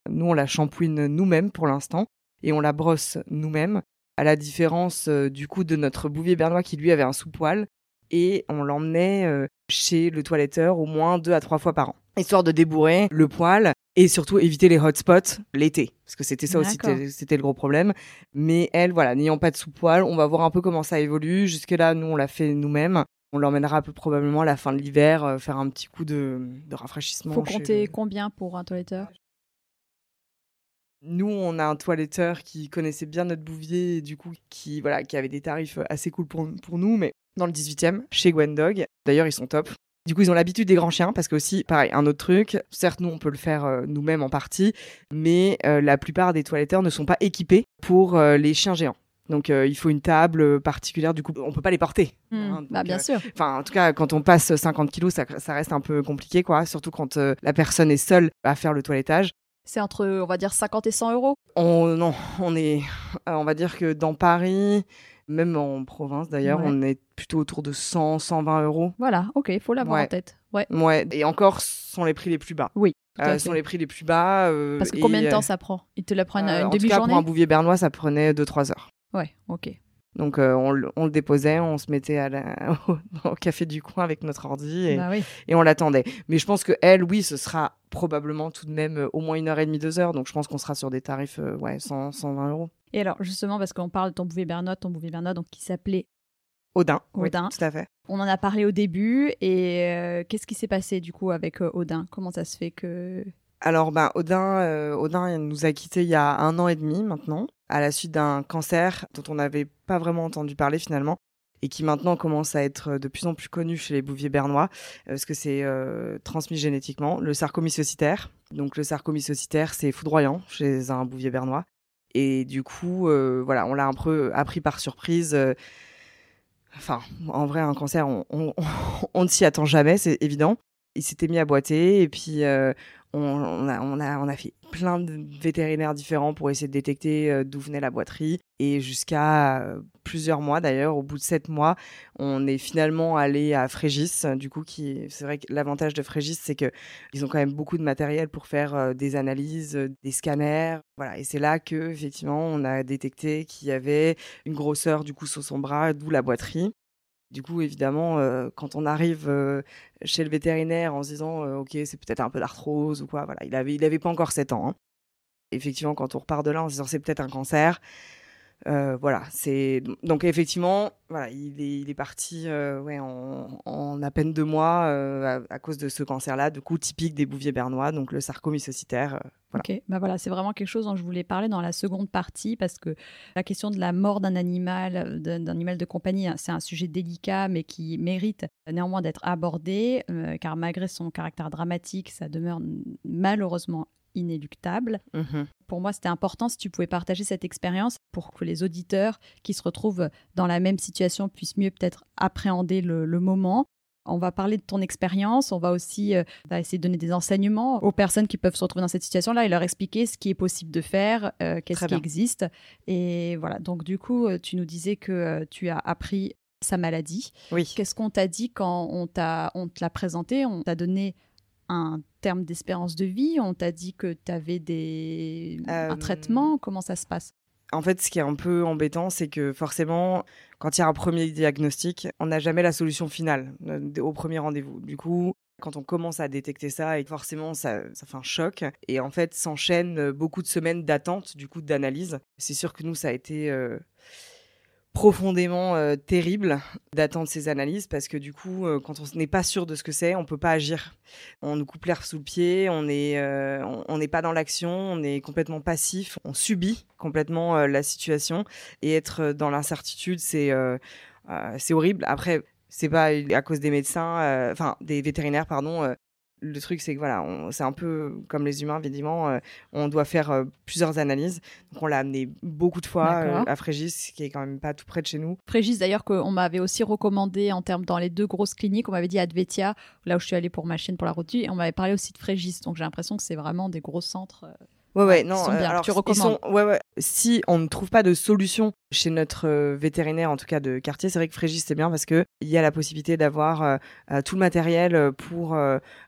Nous, on la shampouine nous-mêmes pour l'instant et on la brosse nous-mêmes, à la différence euh, du coup de notre bouvier bernois qui lui avait un sous-poil et on l'emmenait euh, chez le toiletteur au moins deux à trois fois par an, histoire de débourrer le poil et surtout éviter les hotspots l'été, parce que c'était ça aussi, c'était- le gros problème. Mais elle, voilà, n'ayant pas de sous-poil, on va voir un peu comment ça évolue. Jusque-là, nous, on l'a fait nous-mêmes. On l'emmènera peu probablement à la fin de l'hiver euh, faire un petit coup de, de rafraîchissement. Faut compter le- combien pour un toiletteur? Nous, on a un toiletteur qui connaissait bien notre bouvier et du coup, qui, voilà, qui avait des tarifs assez cool pour, pour nous, mais dans le 18e, chez Gwendog. D'ailleurs, ils sont top. Du coup, ils ont l'habitude des grands chiens parce que aussi, pareil, un autre truc, certes, nous, on peut le faire euh, nous-mêmes en partie, mais euh, la plupart des toiletteurs ne sont pas équipés pour euh, les chiens géants. Donc, euh, il faut une table particulière. Du coup, on peut pas les porter. hein. Bah Donc, bien euh, sûr. Enfin, en tout cas, quand on passe 50 kilos, ça, ça reste un peu compliqué, quoi. Surtout quand euh, la personne est seule à faire le toilettage. C'est entre, on va dire, 50 et 100 euros. On, non, on est, euh, on va dire que dans Paris, même en province d'ailleurs, Ouais. on est plutôt autour de 100, 120 euros. Voilà, ok, il faut l'avoir Ouais. en tête. Ouais. Ouais, et encore, ce sont les prix les plus bas. Oui, Euh, ce sont les prix les plus bas. euh, Parce que et, combien de temps ça prend? Il te la prend une, euh, une En tout cas, demi-journée? pour un bouvier bernois, ça prenait 2-3 heures. Ouais, ok. Donc, euh, on, le- on le déposait, on se mettait à la- (laughs) au, café du coin avec notre ordi et, Bah oui. et on l'attendait. Mais je pense que elle, oui, ce sera probablement tout de même euh, au moins une heure et demie, deux heures. Donc, je pense qu'on sera sur des tarifs, euh, ouais, 100, 120 euros. Et alors, justement, parce qu'on parle de ton bouvier Bernois, ton bouvier Bernois, donc qui s'appelait. Odin. oui, Odin. tout à fait. On en a parlé au début, et qu'est-ce qui s'est passé du coup avec Odin Comment ça se fait que. Alors, ben, Odin, euh, Odin nous a quittés il y a un an et demi maintenant, à la suite d'un cancer dont on n'avait pas vraiment entendu parler finalement, et qui maintenant commence à être de plus en plus connu chez les bouviers bernois, euh, parce que c'est euh, transmis génétiquement, le sarcomyces ocytaire. Donc, le sarcomyces ocytaire, c'est foudroyant chez un bouvier bernois. Et du coup, euh, voilà, on l'a un peu appris par surprise. euh, Enfin, en vrai, un cancer, on (laughs) ne s'y attend jamais, c'est évident. Il s'était mis à boiter et puis euh, on, a, on, a, on a fait plein de vétérinaires différents pour essayer de détecter euh, d'où venait la boiterie. Et jusqu'à euh, plusieurs mois d'ailleurs, au bout de sept mois, on est finalement allé à Frégis. Du coup, qui, c'est vrai que l'avantage de Frégis, c'est que ils ont quand même beaucoup de matériel pour faire des analyses, des scanners. Voilà. Et c'est là que effectivement, on a détecté qu'il y avait une grosseur du coup sur son bras, d'où la boiterie. Du coup, évidemment, quand on arrive chez le vétérinaire en se disant ok, c'est peut-être un peu d'arthrose ou quoi, voilà, il avait, il avait pas encore 7 ans. Hein. Effectivement, quand on repart de là en se disant c'est peut-être un cancer, euh, voilà, c'est donc effectivement, voilà, il est, parti euh, ouais, en, à peine deux mois euh, à, cause de ce cancer-là, de coup typique des bouviers bernois, donc le sarcomycocitaire. voilà. Bah voilà, c'est vraiment quelque chose dont je voulais parler dans la seconde partie parce que la question de la mort d'un animal, d'un animal de compagnie, hein, c'est un sujet délicat mais qui mérite néanmoins d'être abordé car malgré son caractère dramatique, ça demeure malheureusement inéluctable. Mmh pour moi, c'était important si tu pouvais partager cette expérience pour que les auditeurs qui se retrouvent dans la même situation puissent mieux peut-être appréhender le, moment. On va parler de ton expérience, on va aussi euh, essayer de donner des enseignements aux personnes qui peuvent se retrouver dans cette situation-là et leur expliquer ce qui est possible de faire, euh, qu'est-ce qui existe. Et voilà, donc du coup, euh, tu nous disais que tu as appris sa maladie. Oui. Qu'est-ce qu'on t'a dit quand on, t'a, on te l'a présenté? On t'a donné un terme d'espérance de vie On t'a dit que tu avais des... un euh, traitement Comment ça se passe? En fait, ce qui est un peu embêtant, c'est que forcément, quand il y a un premier diagnostic, on n'a jamais la solution finale euh, au premier rendez-vous. Du coup, quand on commence à détecter ça, et forcément, ça, ça fait un choc. Et en fait, s'enchaînent beaucoup de semaines d'attente, du coup, d'analyse. C'est sûr que nous, ça a été... Euh, profondément euh, terrible d'attendre ces analyses parce que du coup, euh, quand on n'est pas sûr de ce que c'est, on peut pas agir. On nous coupe l'air sous le pied, on n'est euh, on n'est pas dans l'action, on est complètement passif, on subit complètement la situation et être dans l'incertitude, c'est c'est horrible. Après, c'est pas à cause des médecins, enfin des vétérinaires, pardon le truc, c'est que voilà, c'est un peu comme les humains, évidemment, euh, on doit faire euh, plusieurs analyses. Donc, on l'a amené beaucoup de fois euh, à Frégis, qui est quand même pas tout près de chez nous. Frégis, d'ailleurs, qu'on m'avait aussi recommandé en termes dans les deux grosses cliniques. On m'avait dit Advetia, là où je suis allée pour ma chaîne pour la route, et on m'avait parlé aussi de Frégis. Donc, j'ai l'impression que c'est vraiment des gros centres. Ouais, ouais, non. Euh, alors, tu recommandes. ouais, ouais. Si on ne trouve pas de solution chez notre euh, vétérinaire, en tout cas de quartier, c'est vrai que Frégis c'est bien parce que il y a la possibilité d'avoir euh, tout le matériel pour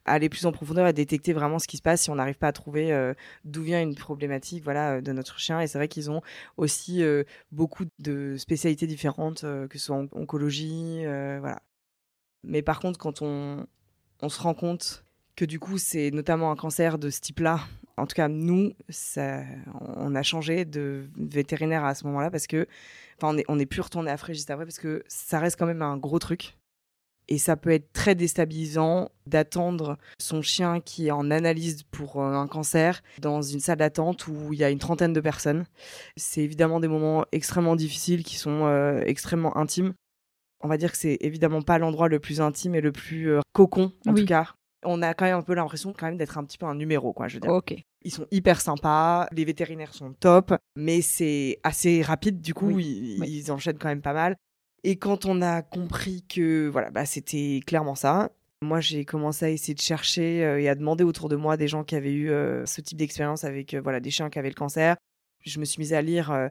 aller plus en profondeur et détecter vraiment ce qui se passe si on n'arrive pas à trouver d'où vient une problématique, voilà, de notre chien. Et c'est vrai qu'ils ont aussi beaucoup de spécialités différentes, que ce soit en oncologie, voilà. Mais par contre, quand on, on se rend compte que du coup, c'est notamment un cancer de ce type-là en tout cas, nous, ça, on a changé de vétérinaire à ce moment-là parce que, enfin, on est, on est plus retourné à Fré juste après parce que ça reste quand même un gros truc. Et ça peut être très déstabilisant d'attendre son chien qui est en analyse pour euh, un cancer dans une salle d'attente où il y a une trentaine de personnes. C'est évidemment des moments extrêmement difficiles qui sont euh, extrêmement intimes. On va dire que c'est évidemment pas l'endroit le plus intime et le plus euh, cocon, en tout cas, on a quand même un peu l'impression quand même d'être un petit peu un numéro, quoi. Je veux dire. Ok. Ils sont hyper sympas, les vétérinaires sont top, mais c'est assez rapide. Du coup, ils, enchaînent quand même pas mal. Et quand on a compris que voilà, bah, c'était clairement ça, moi j'ai commencé à essayer de chercher euh, et à demander autour de moi des gens qui avaient eu euh, ce type d'expérience avec euh, voilà des chiens qui avaient le cancer. Je me suis mise à lire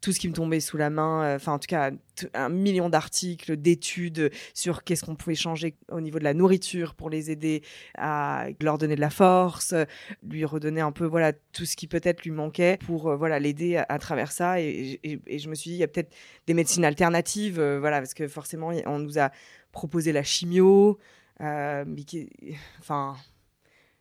tout ce qui me tombait sous la main, euh, enfin en tout cas un million d'articles, d'études sur qu'est-ce qu'on pouvait changer au niveau de la nourriture pour les aider à leur donner de la force, lui redonner un peu voilà tout ce qui peut-être lui manquait pour euh, voilà l'aider à, travers ça. Et, je me suis dit il y a peut-être des médecines alternatives euh, voilà parce que forcément on nous a proposé la chimio mais qui, enfin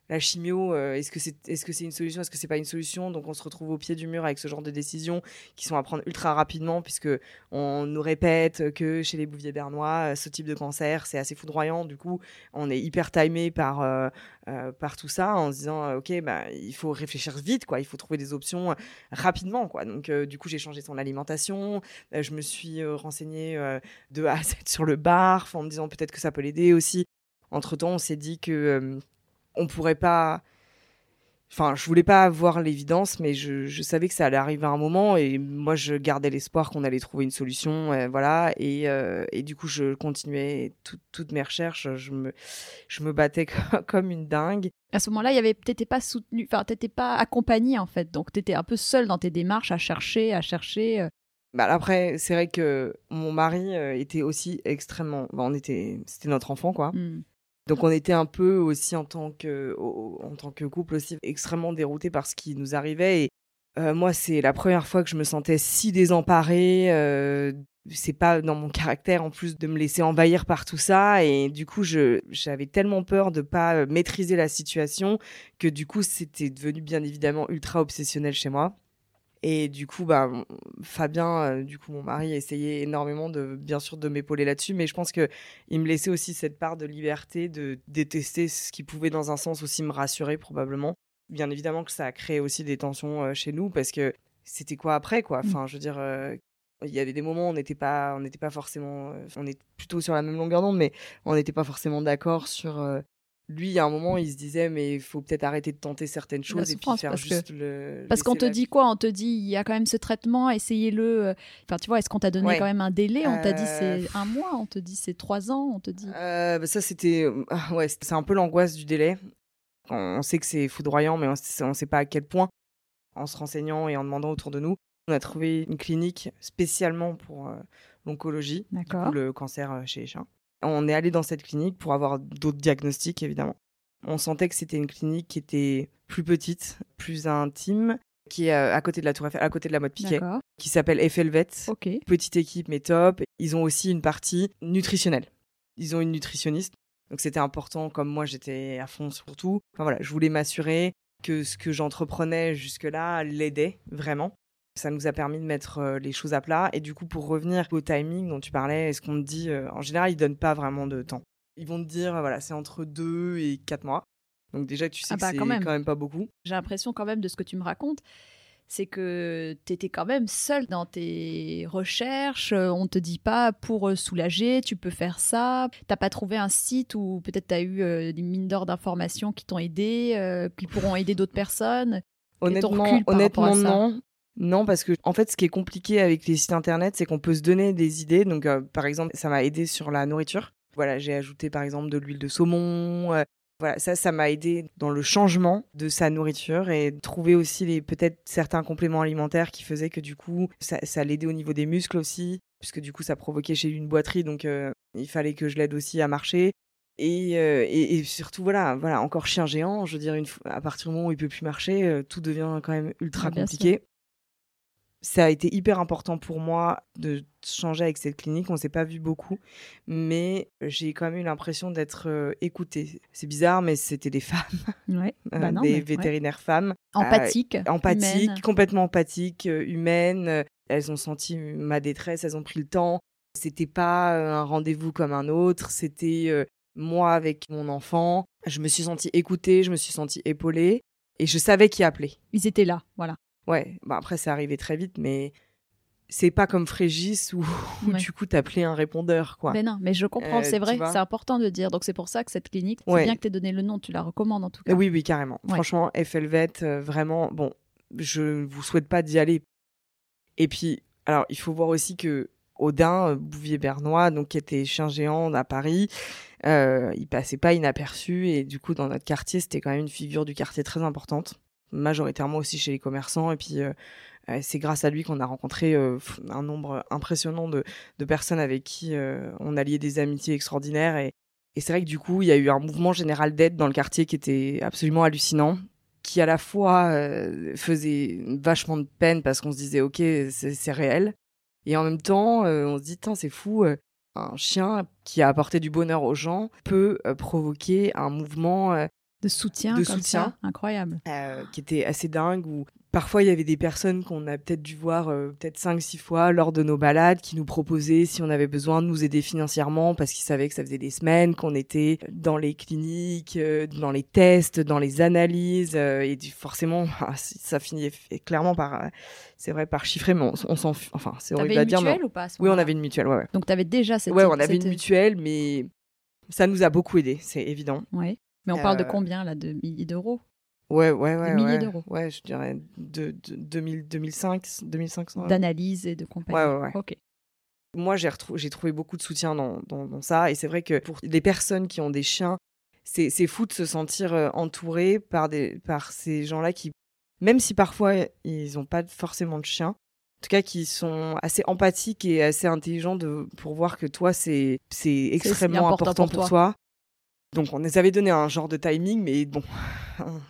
la chimio, euh, est-ce que c'est est -ce une solution, est-ce que c'est pas une solution? Donc on se retrouve au pied du mur avec ce genre de décisions qui sont à prendre ultra rapidement puisque on nous répète que chez les bouviers bernois, euh, ce type de cancer, c'est assez foudroyant. Du coup, on est hyper timé par, euh, par tout ça en se disant, ok, bah, il faut réfléchir vite, quoi. il faut trouver des options rapidement. Quoi. Donc du coup, j'ai changé son alimentation, je me suis renseignée de A à Z sur le bar en me disant peut-être que ça peut l'aider aussi. Entre-temps, on s'est dit que on pourrait pas. Enfin, je voulais pas avoir l'évidence, mais je, savais que ça allait arriver à un moment, et moi, je gardais l'espoir qu'on allait trouver une solution, euh, voilà. Euh, et, du coup, je continuais toutes mes recherches. Je me, je me battais (laughs) comme une dingue. À ce moment-là, il y avait peut-être pas soutenu, enfin, t'étais pas accompagné en fait, donc tu étais un peu seul dans tes démarches à chercher, à chercher. Euh. Bah, après, c'est vrai que mon mari était aussi extrêmement. on était, c'était notre enfant, quoi. Mmh. Donc on était un peu aussi en tant que, en tant que couple aussi extrêmement déroutés par ce qui nous arrivait et moi, c'est la première fois que je me sentais si désemparée. c'est pas dans mon caractère en plus de me laisser envahir par tout ça et du coup j'avais tellement peur de pas maîtriser la situation que du coup c'était devenu bien évidemment ultra obsessionnel chez moi et du coup, bah, Fabien, euh, du coup, mon mari, essayait énormément de, bien sûr, de m'épauler là-dessus, mais je pense que il me laissait aussi cette part de liberté, de détester ce qui pouvait, dans un sens, aussi me rassurer probablement. Bien évidemment que ça a créé aussi des tensions euh, chez nous parce que c'était quoi après, quoi? Mmh. Enfin, je veux dire. Euh, il y avait des moments où on n'était pas, on n'était pas forcément, on est plutôt sur la même longueur d'onde, mais on n'était pas forcément d'accord sur lui, à un moment, il se disait, mais il faut peut-être arrêter de tenter certaines choses et puis faire juste le. Parce qu'on te dit quoi? On te dit, il y a quand même ce traitement, essayez-le. Euh, enfin, tu vois, est-ce qu'on t'a donné quand même un délai? On t'a dit c'est euh, un mois, on te dit c'est trois ans, on te dit. Euh, bah, ça, c'était. Ah, ouais, c'est un peu l'angoisse du délai. On sait que c'est foudroyant, mais on ne sait pas à quel point. En se renseignant et en demandant autour de nous, on a trouvé une clinique spécialement pour l'oncologie, le cancer chez les chiens. On est allé dans cette clinique pour avoir d'autres diagnostics, évidemment. On sentait que c'était une clinique qui était plus petite, plus intime, qui est euh, à côté de la Tour Eiffel, à côté de la mode Piquet, qui s'appelle Effelvet. Petite équipe, mais top. Ils ont aussi une partie nutritionnelle. Ils ont une nutritionniste. Donc c'était important, comme moi j'étais à fond surtout. Enfin voilà, je voulais m'assurer que ce que j'entreprenais jusque-là l'aidait vraiment. Ça nous a permis de mettre euh, les choses à plat. Et du coup, pour revenir au timing dont tu parlais, est-ce qu'on te dit, euh, en général, ils donnent pas vraiment de temps. Ils vont te dire, voilà, c'est entre deux et quatre mois. Donc déjà, tu sais ah que bah, c'est quand même. pas beaucoup. J'ai l'impression quand même de ce que tu me racontes, c'est que tu étais quand même seule dans tes recherches. Euh, on te dit pas pour soulager, tu peux faire ça. T'as pas trouvé un site où peut-être tu as eu des mines d'or d'informations qui t'ont aidé, qui pourront aider d'autres personnes. Honnêtement, honnêtement non. Non, parce que en fait, ce qui est compliqué avec les sites internet, c'est qu'on peut se donner des idées. Donc, euh, par exemple, ça m'a aidé sur la nourriture. Voilà, j'ai ajouté par exemple de l'huile de saumon. Euh, voilà, ça, ça m'a aidé dans le changement de sa nourriture et trouver aussi les peut-être certains compléments alimentaires qui faisaient que du coup, ça, ça l'aidait au niveau des muscles aussi, puisque du coup, ça provoquait chez lui une boiterie, donc euh, il fallait que je l'aide aussi à marcher. Et, et, surtout, voilà, voilà, encore chien géant. Je veux dire, une à partir du moment où il peut plus marcher, tout devient quand même ultra compliqué ça a été hyper important pour moi de changer avec cette clinique. On s'est pas vu beaucoup, mais j'ai quand même eu l'impression d'être euh, écoutée. C'est bizarre, mais c'était des femmes, ouais. (laughs) Euh, bah des vétérinaires femmes, empathiques, euh, empathiques, complètement empathiques, humaines. Elles ont senti ma détresse, elles ont pris le temps. C'était pas un rendez-vous comme un autre. C'était moi avec mon enfant. Je me suis sentie écoutée, je me suis sentie épaulée. Et je savais qui appeler. Ils étaient là, voilà. Ouais, bah après, c'est arrivé très vite, mais c'est pas comme Frégis où, du coup t'appelais un répondeur quoi. Mais non, mais je comprends, euh, c'est vrai, c'est important de dire. Donc c'est pour ça que cette clinique, c'est bien que tu aies donné le nom, tu la recommandes en tout cas. Oui, oui, carrément. Franchement, FLVET, euh, vraiment, bon, je vous souhaite pas d'y aller. Et puis, alors il faut voir aussi que Odin, euh, Bouvier-Bernois, donc qui était chien géant à Paris, il passait pas inaperçu et du coup dans notre quartier, c'était quand même une figure du quartier très importante majoritairement aussi chez les commerçants. Et puis, euh, euh, c'est grâce à lui qu'on a rencontré euh, un nombre impressionnant de, personnes avec qui on a lié des amitiés extraordinaires. Et, c'est vrai que du coup, il y a eu un mouvement général d'aide dans le quartier qui était absolument hallucinant qui à la fois faisait vachement de peine parce qu'on se disait ok c'est réel et en même temps on se dit c'est fou un chien qui a apporté du bonheur aux gens peut provoquer un mouvement de soutien, de soutien, incroyable, euh, qui était assez dingue. Où parfois il y avait des personnes qu'on a peut-être dû voir euh, peut-être 5-6 fois lors de nos balades, qui nous proposaient si on avait besoin de nous aider financièrement, parce qu'ils savaient que ça faisait des semaines qu'on était dans les cliniques, euh, dans les tests, dans les analyses, et forcément (laughs) ah, ça finit clairement par, c'est vrai, par chiffrer, mais on, s'en, enfin c'est horrible à dire. Une mutuelle ou pas Oui, on avait une mutuelle, ouais. Donc tu avais déjà cette. Ouais, on avait une mutuelle, mais ça nous a beaucoup aidé, c'est évident. Ouais. Mais on parle de euh, combien là De milliers d'euros? Ouais, ouais, ouais. De milliers d'euros. Ouais, je dirais de, 2000, 2005, 2500. D'analyse et de compagnie. Ouais, ouais, ouais. Ok. Moi, j'ai, j'ai trouvé beaucoup de soutien dans, dans, ça. Et c'est vrai que pour les personnes qui ont des chiens, c'est, c'est fou de se sentir euh, entouré par, des, par ces gens-là qui, même si parfois ils n'ont pas forcément de chien, en tout cas qui sont assez empathiques et assez intelligents de, pour voir que toi, c'est, c'est extrêmement important, pour, toi. Donc on nous avait donné un genre de timing, mais bon,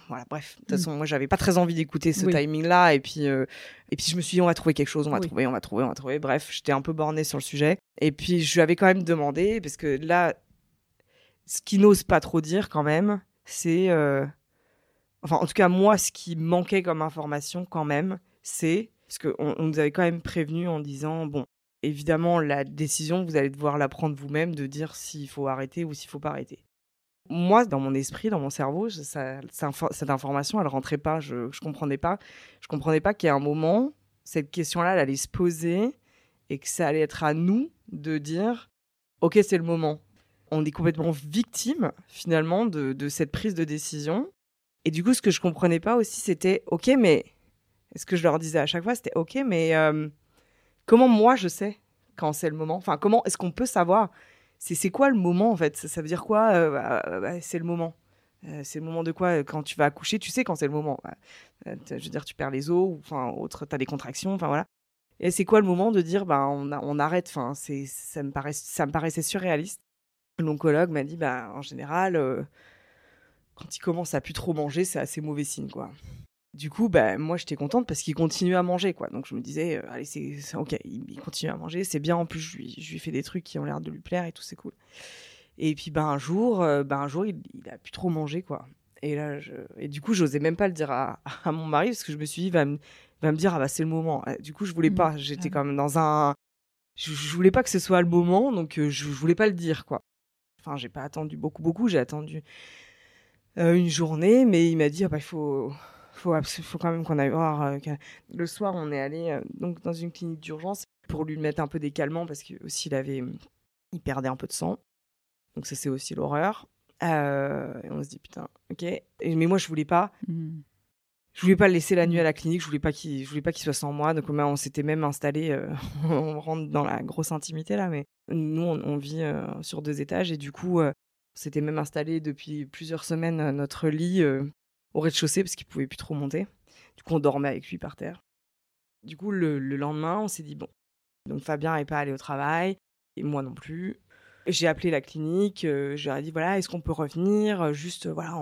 voilà, bref. De toute Mm. façon, moi, j'avais pas très envie d'écouter ce Oui. timing-là. Et puis, euh, et puis, je me suis dit, on va trouver quelque chose, on va Oui. trouver, on va trouver, on va trouver. Bref, j'étais un peu bornée sur le sujet. Et puis, je lui avais quand même demandé, parce que là, ce qu'il n'ose pas trop dire quand même, c'est. euh, Enfin, en tout cas, moi, ce qui manquait comme information quand même, c'est. Parce qu'on on nous avait quand même prévenu en disant, bon, évidemment, la décision, vous allez devoir la prendre vous-même de dire s'il faut arrêter ou s'il faut pas arrêter. Moi, dans mon esprit, dans mon cerveau, cette information, elle rentrait pas. Je, je comprenais pas. Je comprenais pas qu'à un moment, cette question-là, elle allait se poser et que ça allait être à nous de dire, ok, c'est le moment. On est complètement victime finalement de, de cette prise de décision. Et du coup, ce que je comprenais pas aussi, c'était, ok, mais ce que je leur disais à chaque fois, c'était, ok, mais euh, comment moi je sais quand c'est le moment? Enfin, comment est-ce qu'on peut savoir? C'est quoi le moment en fait? Ça, ça veut dire quoi euh, bah, euh, bah, C'est le moment? Euh, c'est le moment de quoi Quand tu vas accoucher, tu sais quand c'est le moment. Bah, je veux dire, tu perds les os, ou enfin, autre, t'as des contractions, enfin voilà. Et c'est quoi le moment de dire, bah, on, arrête? Enfin, c'est, ça me ça me paraissait surréaliste. L'oncologue m'a dit, bah, en général, quand il commence à plus trop manger, c'est assez mauvais signe, quoi. Du coup, bah, moi, j'étais contente parce qu'il continue à manger, quoi. Donc, je me disais, euh, allez, c'est ok, il, continue à manger, c'est bien. En plus, je lui, je lui fais des trucs qui ont l'air de lui plaire et tout, c'est cool. Et puis, ben, un jour, euh, ben, un jour, il, il a plus trop mangé, quoi. Et là, je... et du coup, j'osais même pas le dire à, à mon mari parce que je me suis dit, il va me, va me dire, ah bah, c'est le moment. Euh, Du coup, je voulais Mhm. pas. J'étais quand même dans un. Je, je voulais pas que ce soit le moment, donc euh, je, je voulais pas le dire, quoi. Enfin, j'ai pas attendu beaucoup, beaucoup. J'ai attendu euh, une journée, mais il m'a dit, ah bah, il faut, faut, faut quand même qu'on aille voir. euh, le soir, on est allé euh, donc dans une clinique d'urgence pour lui mettre un peu des calmants parce que aussi il avait, il perdait un peu de sang. Donc ça, c'est aussi l'horreur. Euh, et on se dit putain, ok. Et- mais moi, je voulais pas. Mm. Je voulais pas le laisser la nuit à la clinique. Je voulais pas qu'il, je voulais pas qu'il soit sans moi. Donc on s'était même installé. euh, (laughs) on rentre dans la grosse intimité là, mais nous, on, on vit euh, sur deux étages et du coup, on s'était même installé depuis plusieurs semaines notre lit au rez-de-chaussée parce qu'il pouvait plus trop monter. Du coup, on dormait avec lui par terre. Du coup, le, le lendemain, on s'est dit bon. Donc Fabien n'est pas allé au travail et moi non plus. J'ai appelé la clinique, euh, je dit voilà, est-ce qu'on peut revenir? Juste, voilà,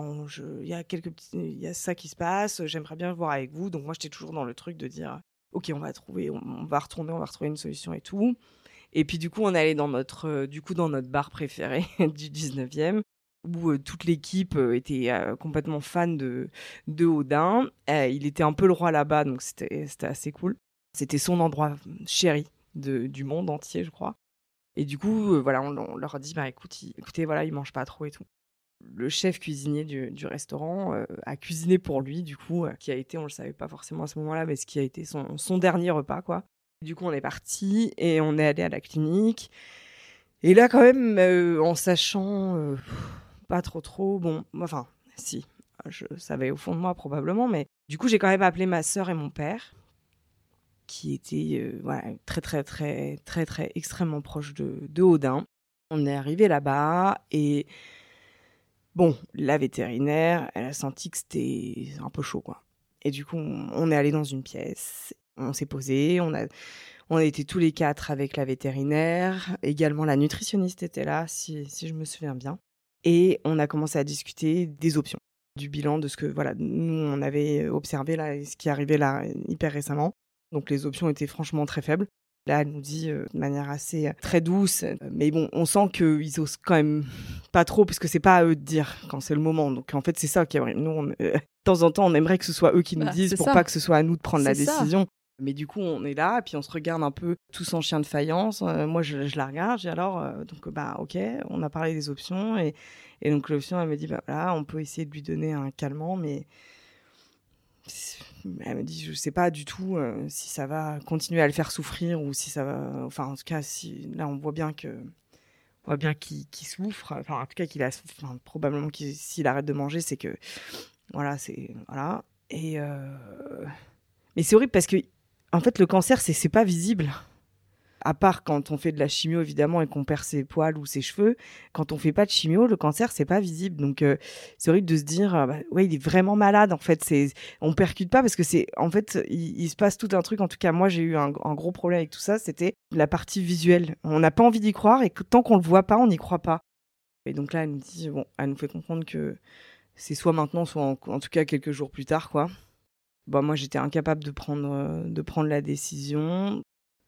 il y a quelques il y a ça qui se passe, j'aimerais bien le voir avec vous. Donc moi, j'étais toujours dans le truc de dire ok, on va trouver, on, va retourner, on va retrouver une solution et tout. Et puis du coup, on est allé dans notre, euh, du coup, dans notre bar préféré (laughs) du 19e où euh, toute l'équipe euh, était euh, complètement fan de, de Odin. Il était un peu le roi là-bas, donc c'était assez cool. C'était son endroit chéri de, du monde entier, je crois. Et du coup, voilà, on, leur a dit, bah écoute, il- écoutez, voilà, il mange pas trop et tout. Le chef cuisinier du, du restaurant a cuisiné pour lui, du coup, qui a été, on le savait pas forcément à ce moment-là, mais ce qui a été son, son dernier repas, quoi. Du coup, on est parti et on est allé à la clinique. Et là, quand même, en sachant pas trop trop, bon, enfin, si, je savais au fond de moi probablement, mais du coup, j'ai quand même appelé ma sœur et mon père, qui étaient euh, très, très, très, très, très, extrêmement proches de, Odin. On est arrivé là-bas et bon, la vétérinaire, elle a senti que c'était un peu chaud, quoi. Et du coup, on, on est allé dans une pièce, on s'est posé, on a, on a été tous les quatre avec la vétérinaire, également la nutritionniste était là, si, si je me souviens bien. Et on a commencé à discuter des options, du bilan de ce que voilà, nous on avait observé là, ce qui arrivait là hyper récemment. Donc les options étaient franchement très faibles. Là, elle nous dit euh, de manière assez euh, très douce, euh, mais bon, on sent qu'ils osent quand même pas trop, parce que c'est pas à eux de dire quand c'est le moment. Donc en fait, c'est ça qui. Nous, on, de temps en temps, on aimerait que ce soit eux qui nous Bah, disent pour ça. pas que ce soit à nous de prendre la ça. décision. Mais du coup, on est là, puis on se regarde un peu tous en chien de faïence. Euh, moi, je, la regarde, j'ai alors, euh, donc, bah, ok, on a parlé des options. Et, donc, l'option, elle me dit, bah, voilà, on peut essayer de lui donner un calmant, mais elle me dit, je sais pas du tout euh, si ça va continuer à le faire souffrir ou si ça va. Enfin, en tout cas, si là, on voit bien que. On voit bien qu'il souffre. Enfin, en tout cas, qu'il a. Probablement qu'il s'il arrête de manger, c'est que. Voilà, c'est. Voilà. Et. Mais c'est horrible parce que, en fait, le cancer, c'est pas visible. À part quand on fait de la chimio, évidemment, et qu'on perd ses poils ou ses cheveux. Quand on fait pas de chimio, le cancer, c'est pas visible. Donc, euh, c'est horrible de se dire, euh, ouais, il est vraiment malade. En fait, c'est, on percute pas parce que c'est, en fait, il, se passe tout un truc. En tout cas, moi, j'ai eu un, gros problème avec tout ça. C'était la partie visuelle. On n'a pas envie d'y croire et tant qu'on le voit pas, on n'y croit pas. Et donc là, elle nous dit, bon, elle nous fait comprendre que c'est soit maintenant, soit en, en, tout cas quelques jours plus tard, quoi. Bah, moi, j'étais incapable de prendre, de prendre la décision.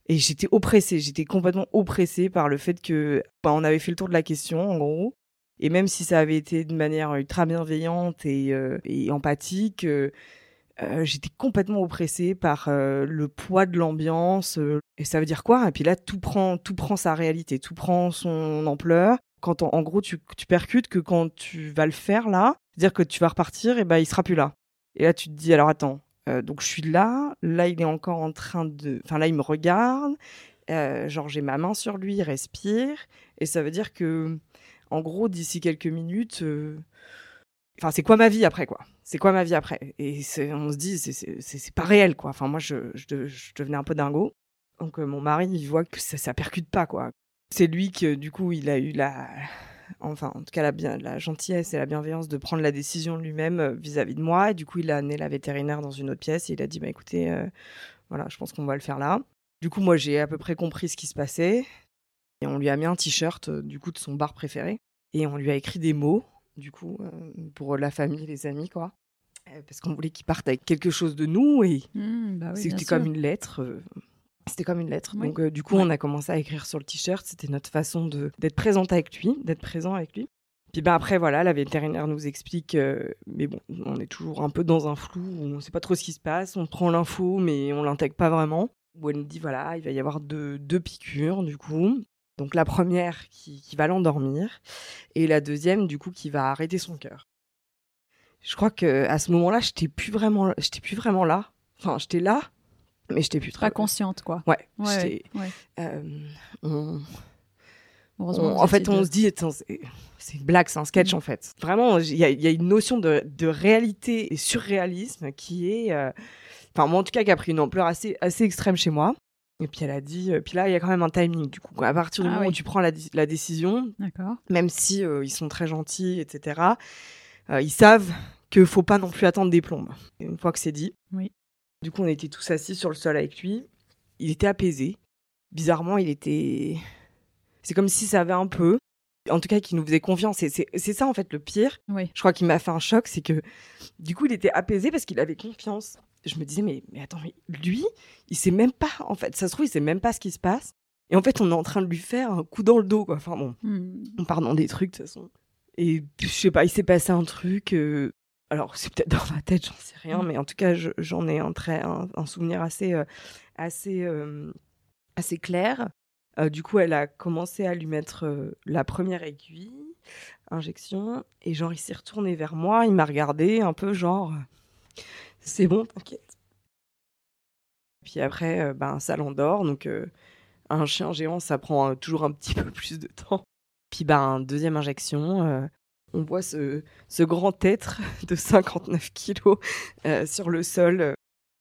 Et j'étais oppressée, j'étais complètement oppressée par le fait que bah, on avait fait le tour de la question, en gros. Et même si ça avait été de manière ultra bienveillante et, euh, et empathique, euh, euh, j'étais complètement oppressée par le poids de l'ambiance. et ça veut dire quoi? Et puis là, tout prend, tout prend sa réalité, tout prend son ampleur. Quand en gros, tu, tu percutes que quand tu vas le faire là, dire que tu vas repartir, et ben il sera plus là. Et là, tu te dis alors attends, donc je suis là, là il est encore en train de, enfin là il me regarde, genre j'ai ma main sur lui, il respire, et ça veut dire que en gros, d'ici quelques minutes, euh, enfin, c'est quoi ma vie après, quoi? C'est quoi ma vie après? Et on se dit, c'est pas réel, quoi. Enfin, moi, je, je, devenais un peu dingo. Donc, euh, mon mari, il voit que ça, ça percute pas, quoi. C'est lui que, du coup, il a eu la, enfin en tout cas la, bien, la gentillesse et la bienveillance de prendre la décision lui-même euh, vis-à-vis de moi. Et du coup, il a amené la vétérinaire dans une autre pièce et il a dit, bah écoutez, voilà, je pense qu'on va le faire là. Du coup, moi, j'ai à peu près compris ce qui se passait. Et on lui a mis un t-shirt, du coup, de son bar préféré. Et on lui a écrit des mots, du coup, euh, pour la famille, les amis, quoi. Euh, parce qu'on voulait qu'il parte avec quelque chose de nous et mmh, bah c'était comme une lettre. Euh, c'était comme une lettre. Donc, du coup, on a commencé à écrire sur le t-shirt. C'était notre façon d'être présente avec lui, d'être présent avec lui. Puis ben après, voilà, la vétérinaire nous explique, mais bon, on est toujours un peu dans un flou, on ne sait pas trop ce qui se passe, on prend l'info, mais on l'intègre pas vraiment. Où elle nous dit, voilà, il va y avoir deux, deux piqûres, du coup. Donc la première qui, va l'endormir et la deuxième du coup qui va arrêter son cœur. Je crois que à ce moment-là, j'étais plus vraiment, j'étais plus vraiment là. Enfin, j'étais là, mais j'étais plus très. Pas consciente, quoi. Ouais. ouais, euh, en fait, on se dit, c'est une blague, c'est un sketch mm. en fait. Vraiment, il y, a, une notion de, réalité et surréalisme qui est, euh, enfin moi en tout cas, qui a pris une ampleur assez, assez extrême chez moi. Et puis elle a dit, euh, puis là il y a quand même un timing du coup. À partir du ah moment où tu prends la, la décision, même si euh, ils sont très gentils, etc. Ils savent qu'il faut pas non plus attendre des plombes. une fois que c'est dit, oui. Du coup on était tous assis sur le sol avec lui. Il était apaisé. Bizarrement il était, c'est comme si ça avait un peu, en tout cas qu'il nous faisait confiance. Et c'est ça en fait le pire. Oui. Je crois qu'il m'a fait un choc, c'est que du coup il était apaisé parce qu'il avait confiance je me disais, mais, mais attends, lui, il sait même pas, en fait, ça se trouve, il sait même pas ce qui se passe. Et en fait, on est en train de lui faire un coup dans le dos, quoi. Enfin bon, hmm. on part dans des trucs, de toute façon. Et je sais pas, il s'est passé un truc. Euh, alors, c'est peut-être dans ma tête, j'en sais rien, hmm. mais en tout cas, j'en ai un, très, un, souvenir assez, euh, assez, euh, assez clair. du coup, elle a commencé à lui mettre la première aiguille, injection, et genre, il s'est retourné vers moi, il m'a regardé un peu genre c'est bon, t'inquiète. Puis après, euh, ben, ça l'endort. Donc, euh, un chien géant, ça prend euh, toujours un petit (laughs) peu plus de temps. Puis, ben, deuxième injection, on voit ce, ce, grand être (laughs) de 59 kilos sur le sol,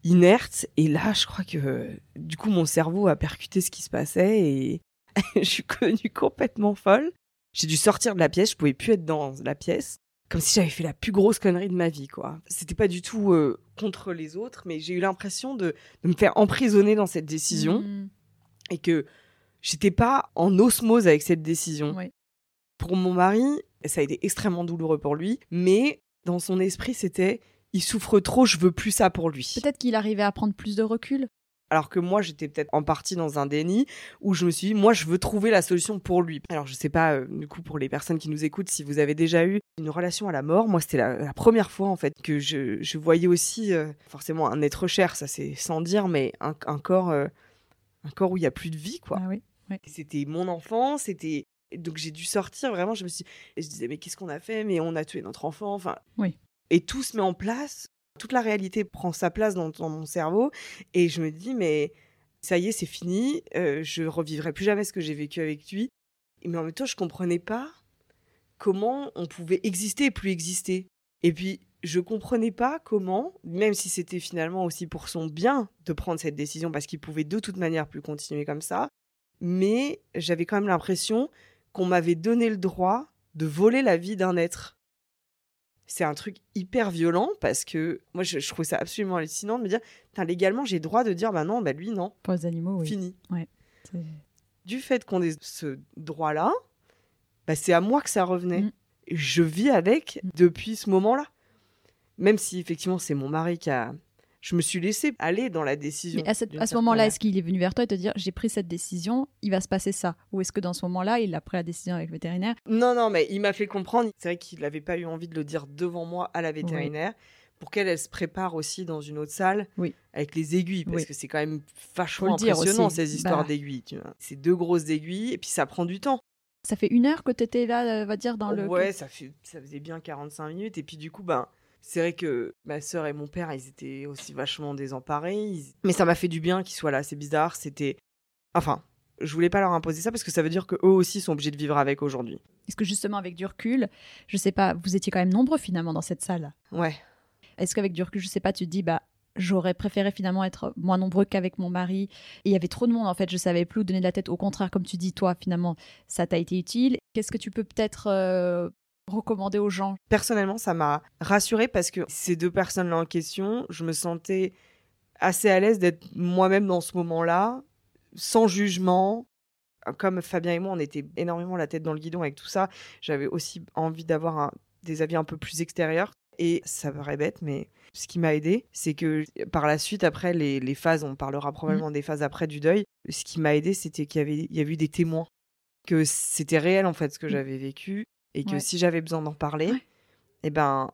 inerte. Et là, je crois que, du coup, mon cerveau a percuté ce qui se passait et (laughs) je suis connue complètement folle. J'ai dû sortir de la pièce, je pouvais plus être dans la pièce comme si j'avais fait la plus grosse connerie de ma vie, quoi. C'était pas du tout euh, contre les autres, mais j'ai eu l'impression de, me faire emprisonner dans cette décision mmh. et que j'étais pas en osmose avec cette décision. Pour mon mari, ça a été extrêmement douloureux pour lui, mais dans son esprit, c'était il souffre trop, je veux plus ça pour lui. Peut-être qu'il arrivait à prendre plus de recul. Alors que moi, j'étais peut-être en partie dans un déni où je me suis dit, moi, je veux trouver la solution pour lui. Alors, je sais pas, euh, du coup, pour les personnes qui nous écoutent, si vous avez déjà eu une relation à la mort, moi, c'était la, première fois, en fait, que je, voyais aussi, euh, forcément, un être cher, ça c'est sans dire, mais un, corps, euh, un corps où il y a plus de vie, quoi. Ah oui, C'était mon enfant, c'était. Donc, j'ai dû sortir, vraiment, je me suis. Et je disais, mais qu'est-ce qu'on a fait? Mais on a tué notre enfant, enfin. Oui. Et tout se met en place toute la réalité prend sa place dans, mon cerveau et je me dis mais ça y est c'est fini, euh, je revivrai plus jamais ce que j'ai vécu avec lui. Mais en même temps je comprenais pas comment on pouvait exister et plus exister. Et puis je comprenais pas comment, même si c'était finalement aussi pour son bien de prendre cette décision parce qu'il pouvait de toute manière plus continuer comme ça, mais j'avais quand même l'impression qu'on m'avait donné le droit de voler la vie d'un être c'est un truc hyper violent parce que moi je, trouve ça absolument hallucinant de me dire légalement j'ai droit de dire bah non bah lui non pour les animaux oui. fini ouais, du fait qu'on ait ce droit là bah, c'est à moi que ça revenait mm. je vis avec depuis ce moment-là. Même si effectivement c'est mon mari qui a je me suis laissée aller dans la décision. Mais à, ce moment-là, est-ce qu'il est venu vers toi et te dire j'ai pris cette décision, il va se passer ça? Ou est-ce que dans ce moment-là, il a pris la décision avec le vétérinaire? Non, non, mais il m'a fait comprendre. C'est vrai qu'il n'avait pas eu envie de le dire devant moi à la vétérinaire. Pour qu'elle elle se prépare aussi dans une autre salle oui. avec les aiguilles, parce que c'est quand même vachement impressionnant ces histoires bah. d'aiguilles. C'est deux grosses aiguilles et puis ça prend du temps. Ça fait une heure que tu étais là, on va dire, dans le. Ouais, ça, fait, ça faisait bien 45 minutes. Et puis du coup, ben, c'est vrai que ma sœur et mon père, ils étaient aussi vachement désemparés. Mais ça m'a fait du bien qu'ils soient là. C'est bizarre. C'était. Enfin, je voulais pas leur imposer ça parce que ça veut dire qu'eux aussi sont obligés de vivre avec aujourd'hui. Est-ce que justement, avec du recul, je sais pas, vous étiez quand même nombreux finalement dans cette salle Ouais. Est-ce qu'avec du recul, je sais pas, tu te dis, bah, j'aurais préféré finalement être moins nombreux qu'avec mon mari. Et il y avait trop de monde en fait, je savais plus où donner de la tête. Au contraire, comme tu dis, toi, finalement, ça t'a été utile. Qu'est-ce que tu peux peut-être euh, recommander aux gens? Personnellement, ça m'a rassurée parce que ces deux personnes-là en question, je me sentais assez à l'aise d'être moi-même dans ce moment-là, sans jugement. Comme Fabien et moi, on était énormément la tête dans le guidon avec tout ça, j'avais aussi envie d'avoir des avis un peu plus extérieurs. Et ça paraît bête, mais ce qui m'a aidé, c'est que par la suite, après les, phases, on parlera probablement mmh. des phases après du deuil, ce qui m'a aidé, c'était qu'il y avait, il y avait eu des témoins, que c'était réel en fait ce que mmh. j'avais vécu, et que si j'avais besoin d'en parler, eh ben,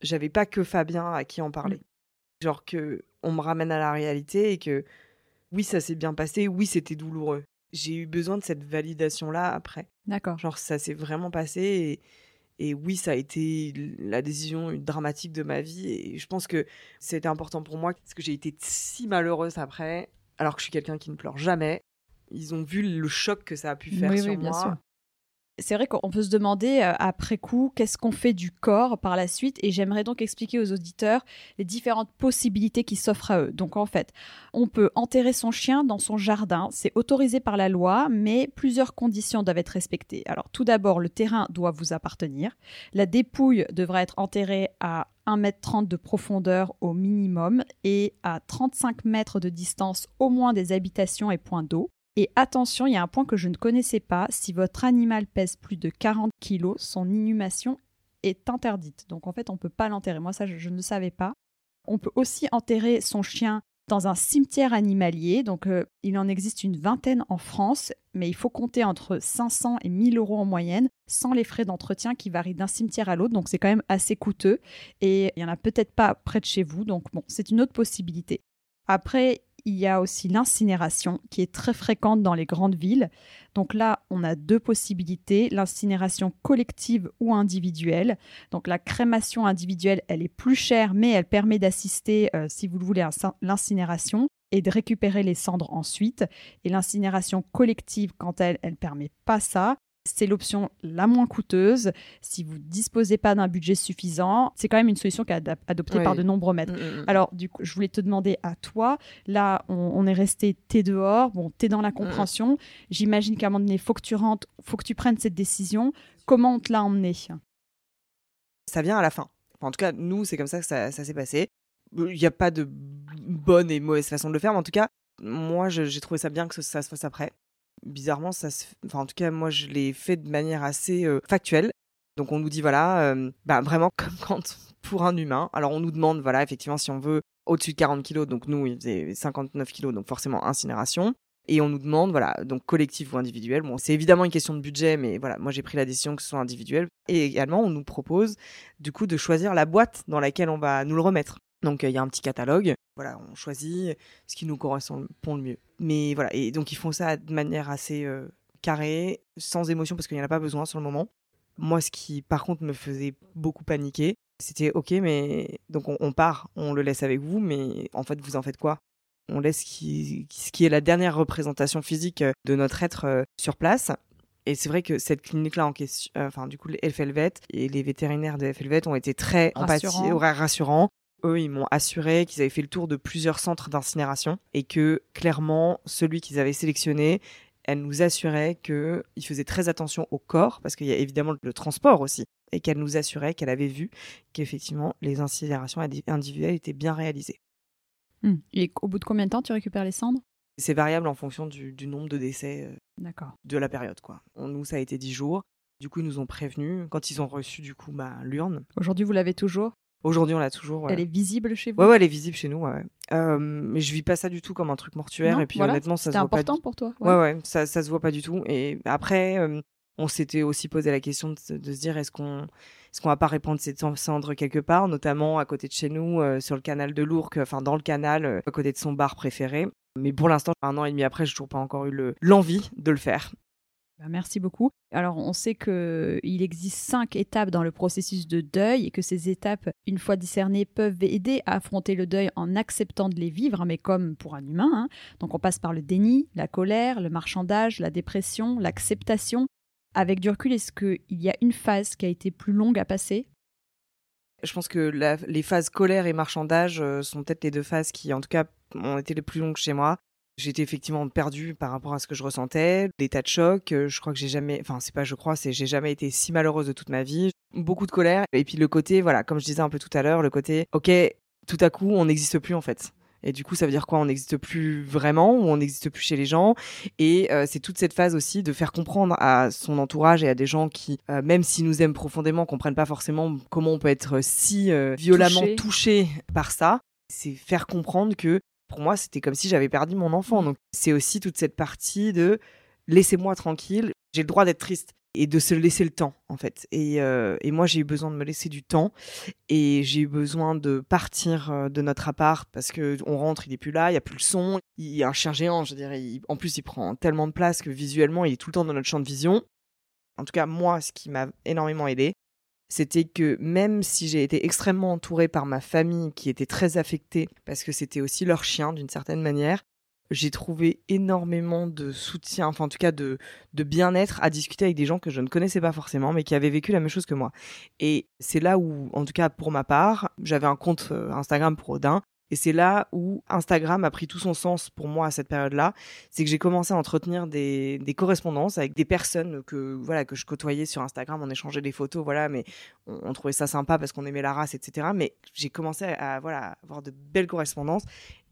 j'avais pas que Fabien à qui en parler. Mmh. Genre que on me ramène à la réalité et que oui, ça s'est bien passé, oui, c'était douloureux. J'ai eu besoin de cette validation-là après. D'accord. Genre, ça s'est vraiment passé et, et, oui, ça a été la décision dramatique de ma vie. Et je pense que c'était important pour moi parce que j'ai été si malheureuse après, alors que je suis quelqu'un qui ne pleure jamais. Ils ont vu le choc que ça a pu faire sur oui, bien moi. Sûr c'est vrai qu'on peut se demander euh, après coup qu'est-ce qu'on fait du corps par la suite et j'aimerais donc expliquer aux auditeurs les différentes possibilités qui s'offrent à eux. Donc en fait, on peut enterrer son chien dans son jardin, c'est autorisé par la loi, mais plusieurs conditions doivent être respectées. Alors tout d'abord, le terrain doit vous appartenir, la dépouille devra être enterrée à 1,30 m de profondeur au minimum et à 35 mètres de distance au moins des habitations et points d'eau. Et attention, il y a un point que je ne connaissais pas. Si votre animal pèse plus de 40 kg, son inhumation est interdite. Donc en fait, on ne peut pas l'enterrer. Moi, ça, je, ne savais pas. On peut aussi enterrer son chien dans un cimetière animalier. Donc euh, il en existe une vingtaine en France, mais il faut compter entre 500 et 1000 euros en moyenne, sans les frais d'entretien qui varient d'un cimetière à l'autre. Donc c'est quand même assez coûteux. Et il n'y en a peut-être pas près de chez vous. Donc bon, c'est une autre possibilité. Après, il y a aussi l'incinération qui est très fréquente dans les grandes villes. Donc là, on a deux possibilités, l'incinération collective ou individuelle. Donc la crémation individuelle, elle est plus chère, mais elle permet d'assister, euh, si vous le voulez, à l'incinération et de récupérer les cendres ensuite. Et l'incinération collective, quant à elle, elle permet pas ça. C'est l'option la moins coûteuse. Si vous ne disposez pas d'un budget suffisant, c'est quand même une solution qui est adoptée par de nombreux maîtres. Mm, mm, mm. Alors, du coup, je voulais te demander à toi, là, on, est resté, t'es dehors, bon, t'es dans la compréhension. J'imagine qu'à un moment donné, faut que tu rentres, faut que tu prennes cette décision. Comment on te l'a emmené? Ça vient à la fin. en tout cas, nous, c'est comme ça que ça, s'est passé. Il n'y a pas de bonne et mauvaise façon de le faire, mais en tout cas, moi, j'ai trouvé ça bien que ça se fasse après bizarrement, ça se... enfin, en tout cas, moi, je l'ai fait de manière assez factuelle. Donc, on nous dit, voilà, euh, vraiment (laughs) comme quand pour un humain. Alors, on nous demande, voilà, effectivement, si on veut au-dessus de 40 kilos, donc nous, il faisait 59 kilos, donc forcément incinération. Et on nous demande, voilà, donc collectif ou individuel. Bon, c'est évidemment une question de budget, mais voilà, moi j'ai pris la décision que ce soit individuel. Et également, on nous propose du coup de choisir la boîte dans laquelle on va nous le remettre. Donc il y a un petit catalogue, voilà, on choisit ce qui nous correspond le mieux. Mais voilà, et donc ils font ça de manière assez euh, carrée, sans émotion parce qu'il n'y en a pas besoin sur le moment. Moi, ce qui par contre me faisait beaucoup paniquer, c'était ok, mais donc on, part, on le laisse avec vous, mais en fait vous en faites quoi? On laisse ce qui, ce qui est la dernière représentation physique de notre être euh, sur place. Et c'est vrai que cette clinique-là en question, euh, enfin du coup, les FLVET et les vétérinaires de FLVET ont été très rassurants. rassurants eux, ils m'ont assuré qu'ils avaient fait le tour de plusieurs centres d'incinération et que clairement, celui qu'ils avaient sélectionné, elle nous assurait qu'ils faisaient très attention au corps, parce qu'il y a évidemment le transport aussi, et qu'elle nous assurait qu'elle avait vu qu'effectivement les incinérations individuelles étaient bien réalisées. Hmm. Et au bout de combien de temps tu récupères les cendres? C'est variable en fonction du, nombre de décès euh, de la période. Quoi. nous, ça a été 10 jours. Du coup, ils nous ont prévenus quand ils ont reçu du coup bah, l'urne. Aujourd'hui, vous l'avez toujours? Aujourd'hui, on l'a toujours. Elle est visible chez vous Ouais, ouais, elle est visible chez nous. Ouais. Euh, mais je vis pas ça du tout comme un truc mortuaire. et puis honnêtement, ça se voit pas. C'est important pour toi. Ouais, ouais, ça, ça se voit pas du tout. Et après, euh, on s'était aussi posé la question de, se dire est-ce qu'on est-ce qu'on va pas répandre ces cendres quelque part, notamment à côté de chez nous, euh, sur le canal de Lourdes, enfin dans le canal, à côté de son bar préféré. Mais pour l'instant, un an et demi après, j'ai toujours pas encore eu l'envie de le faire. Bah, merci beaucoup. Alors, on sait qu'il existe cinq étapes dans le processus de deuil et que ces étapes, une fois discernées, peuvent aider à affronter le deuil en acceptant de les vivre, mais comme pour un humain. Hein. Donc, on passe par le déni, la colère, le marchandage, la dépression, l'acceptation. Avec du recul, est-ce qu'il y a une phase qui a été plus longue à passer? Je pense que les phases colère et marchandage euh, sont peut-être les deux phases qui, en tout cas, ont été les plus longues chez moi. J'étais effectivement perdue par rapport à ce que je ressentais, des tas de chocs. Euh, je crois que j'ai jamais, enfin c'est pas je crois, c'est j'ai jamais été si malheureuse de toute ma vie. Beaucoup de colère et puis le côté, voilà, comme je disais un peu tout à l'heure, le côté, ok, tout à coup on n'existe plus en fait. Et du coup, ça veut dire quoi? On n'existe plus vraiment ou on n'existe plus chez les gens? Et euh, c'est toute cette phase aussi de faire comprendre à son entourage et à des gens qui, euh, même s'ils nous aiment profondément, comprennent pas forcément comment on peut être si violemment touché par ça. C'est faire comprendre que pour moi, c'était comme si j'avais perdu mon enfant. Mmh. Donc, c'est aussi toute cette partie de laissez-moi tranquille, j'ai le droit d'être triste et de se laisser le temps, en fait. Et, euh, moi, j'ai eu besoin de me laisser du temps et j'ai eu besoin de partir euh, de notre appart parce que on rentre, il est plus là, il y a plus le son, il y a un chien géant, je dirais. en plus, il prend tellement de place que visuellement, il est tout le temps dans notre champ de vision. En tout cas, moi, ce qui m'a énormément aidé, c'était que même si j'ai été extrêmement entourée par ma famille qui était très affectée parce que c'était aussi leur chien d'une certaine manière, j'ai trouvé énormément de soutien, enfin en tout cas de, de bien-être à discuter avec des gens que je ne connaissais pas forcément mais qui avaient vécu la même chose que moi. Et c'est là où, en tout cas pour ma part, j'avais un compte euh, Instagram pour Odin et c'est là où Instagram a pris tout son sens pour moi à cette période-là. C'est que j'ai commencé à entretenir des, correspondances avec des personnes que, voilà, que je côtoyais sur Instagram. On échangeait des photos, voilà, mais on, trouvait ça sympa parce qu'on aimait la race, etc. Mais j'ai commencé à, voilà, avoir de belles correspondances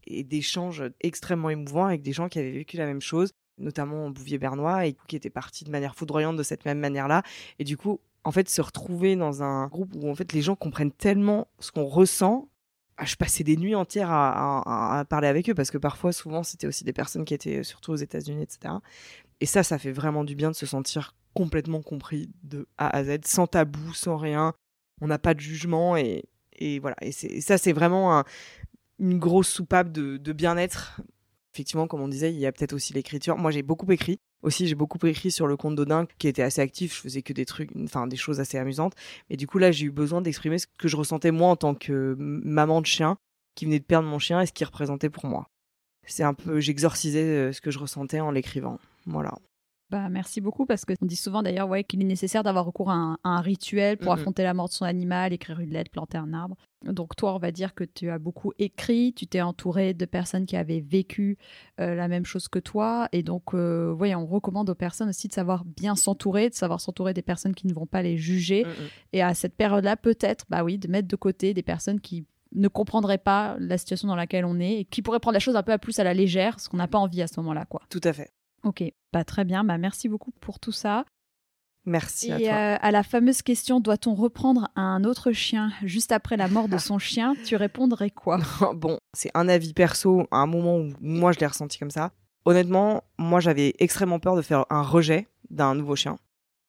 et d'échanges extrêmement émouvants avec des gens qui avaient vécu la même chose, notamment Bouvier Bernois, et qui étaient partis de manière foudroyante de cette même manière-là. Et du coup, en fait, se retrouver dans un groupe où en fait les gens comprennent tellement ce qu'on ressent je passais des nuits entières à, parler avec eux parce que parfois, souvent, c'était aussi des personnes qui étaient surtout aux États-Unis, etc. Et ça, ça fait vraiment du bien de se sentir complètement compris de A à Z, sans tabou, sans rien. On n'a pas de jugement et, voilà. Et, ça, c'est vraiment une grosse soupape de, de bien-être. Effectivement, comme on disait, il y a peut-être aussi l'écriture. Moi, j'ai beaucoup écrit. Aussi, j'ai beaucoup écrit sur le compte d'Odin, qui était assez actif. Je faisais que des trucs, enfin des choses assez amusantes. Et du coup, là, j'ai eu besoin d'exprimer ce que je ressentais moi en tant que maman de chien, qui venait de perdre mon chien et ce qu'il représentait pour moi. C'est un peu, j'exorcisais euh, ce que je ressentais en l'écrivant. Voilà. Bah, merci beaucoup parce qu'on dit souvent d'ailleurs ouais, qu'il est nécessaire d'avoir recours à un, rituel pour affronter la mort de son animal, écrire une lettre, planter un arbre. Donc toi, on va dire que tu as beaucoup écrit, tu t'es entouré de personnes qui avaient vécu euh, la même chose que toi. Et donc, euh, on recommande aux personnes aussi de savoir bien s'entourer, de savoir s'entourer des personnes qui ne vont pas les juger. Et à cette période-là, peut-être, bah oui, de mettre de côté des personnes qui ne comprendraient pas la situation dans laquelle on est et qui pourraient prendre la chose un peu à plus à la légère, ce qu'on n'a pas envie à ce moment-là. quoi. Tout à fait. Ok, bah, très bien. Bah, merci beaucoup pour tout ça. Merci à toi. Euh, à la fameuse question doit-on reprendre un autre chien juste après la mort de son (laughs) chien Tu répondrais quoi? Bon, c'est un avis perso à un moment où moi je l'ai ressenti comme ça. Honnêtement, moi j'avais extrêmement peur de faire un rejet d'un nouveau chien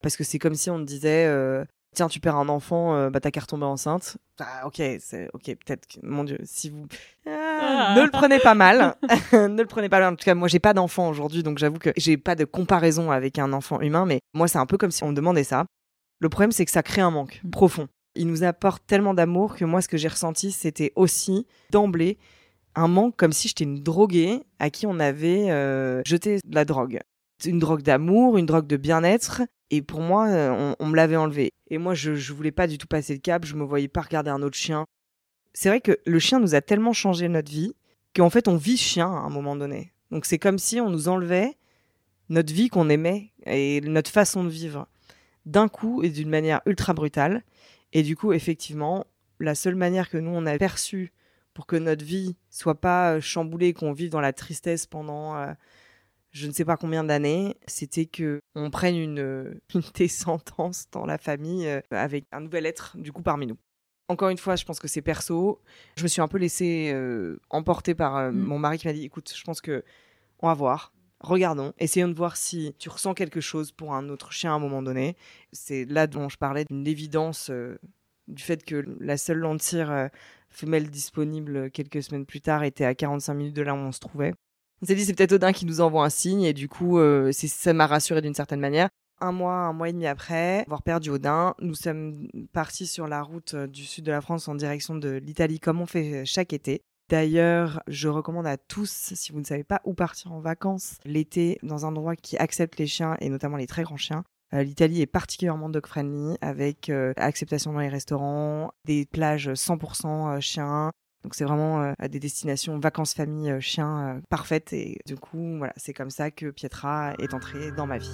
parce que c'est comme si on me disait euh, tiens, tu perds un enfant, euh, bah ta carte tombe enceinte. Ah, ok, c'est ok, peut-être. Mon Dieu, si vous ah, ne le prenez pas mal, (laughs) ne le prenez pas mal. En tout cas, moi, j'ai pas d'enfant aujourd'hui, donc j'avoue que j'ai pas de comparaison avec un enfant humain, mais moi, c'est un peu comme si on me demandait ça. Le problème, c'est que ça crée un manque mm. profond. Il nous apporte tellement d'amour que moi, ce que j'ai ressenti, c'était aussi d'emblée un manque comme si j'étais une droguée à qui on avait euh, jeté de la drogue. Une drogue d'amour, une drogue de bien-être, et pour moi, euh, on, me l'avait enlevé. Et moi, je, je voulais pas du tout passer le cap. Je me voyais pas regarder un autre chien. C'est vrai que le chien nous a tellement changé notre vie qu'en fait, on vit chien à un moment donné. Donc c'est comme si on nous enlevait notre vie qu'on aimait et notre façon de vivre d'un coup et d'une manière ultra brutale. Et du coup, effectivement, la seule manière que nous on a perçue pour que notre vie soit pas chamboulée, qu'on vive dans la tristesse pendant euh, je ne sais pas combien d'années, c'était que on prenne une, (laughs) une descendance dans la famille euh, avec un nouvel être du coup parmi nous. Encore une fois, je pense que c'est perso. Je me suis un peu laissée euh, emporter par euh, Mm. mon mari qui m'a dit écoute, je pense que on va voir. Regardons, essayons de voir si tu ressens quelque chose pour un autre chien à un moment donné. C'est là dont je parlais d'une évidence euh, du fait que la seule lentille euh, femelle disponible quelques semaines plus tard était à 45 minutes de là où on se trouvait. On s'est dit c'est peut-être Odin qui nous envoie un signe et du coup euh, ça m'a rassuré d'une certaine manière. Un mois, un mois et demi après avoir perdu Odin, nous sommes partis sur la route euh, du sud de la France en direction de l'Italie comme on fait euh, chaque été. D'ailleurs, je recommande à tous, si vous ne savez pas où partir en vacances l'été, dans un endroit qui accepte les chiens et notamment les très grands chiens. L'Italie est particulièrement dog-friendly avec acceptation dans les restaurants, des plages 100% chiens. Donc c'est vraiment euh, des destinations vacances famille euh, chiens euh, parfaites et du coup voilà c'est comme ça que Pietra est entrée dans ma vie.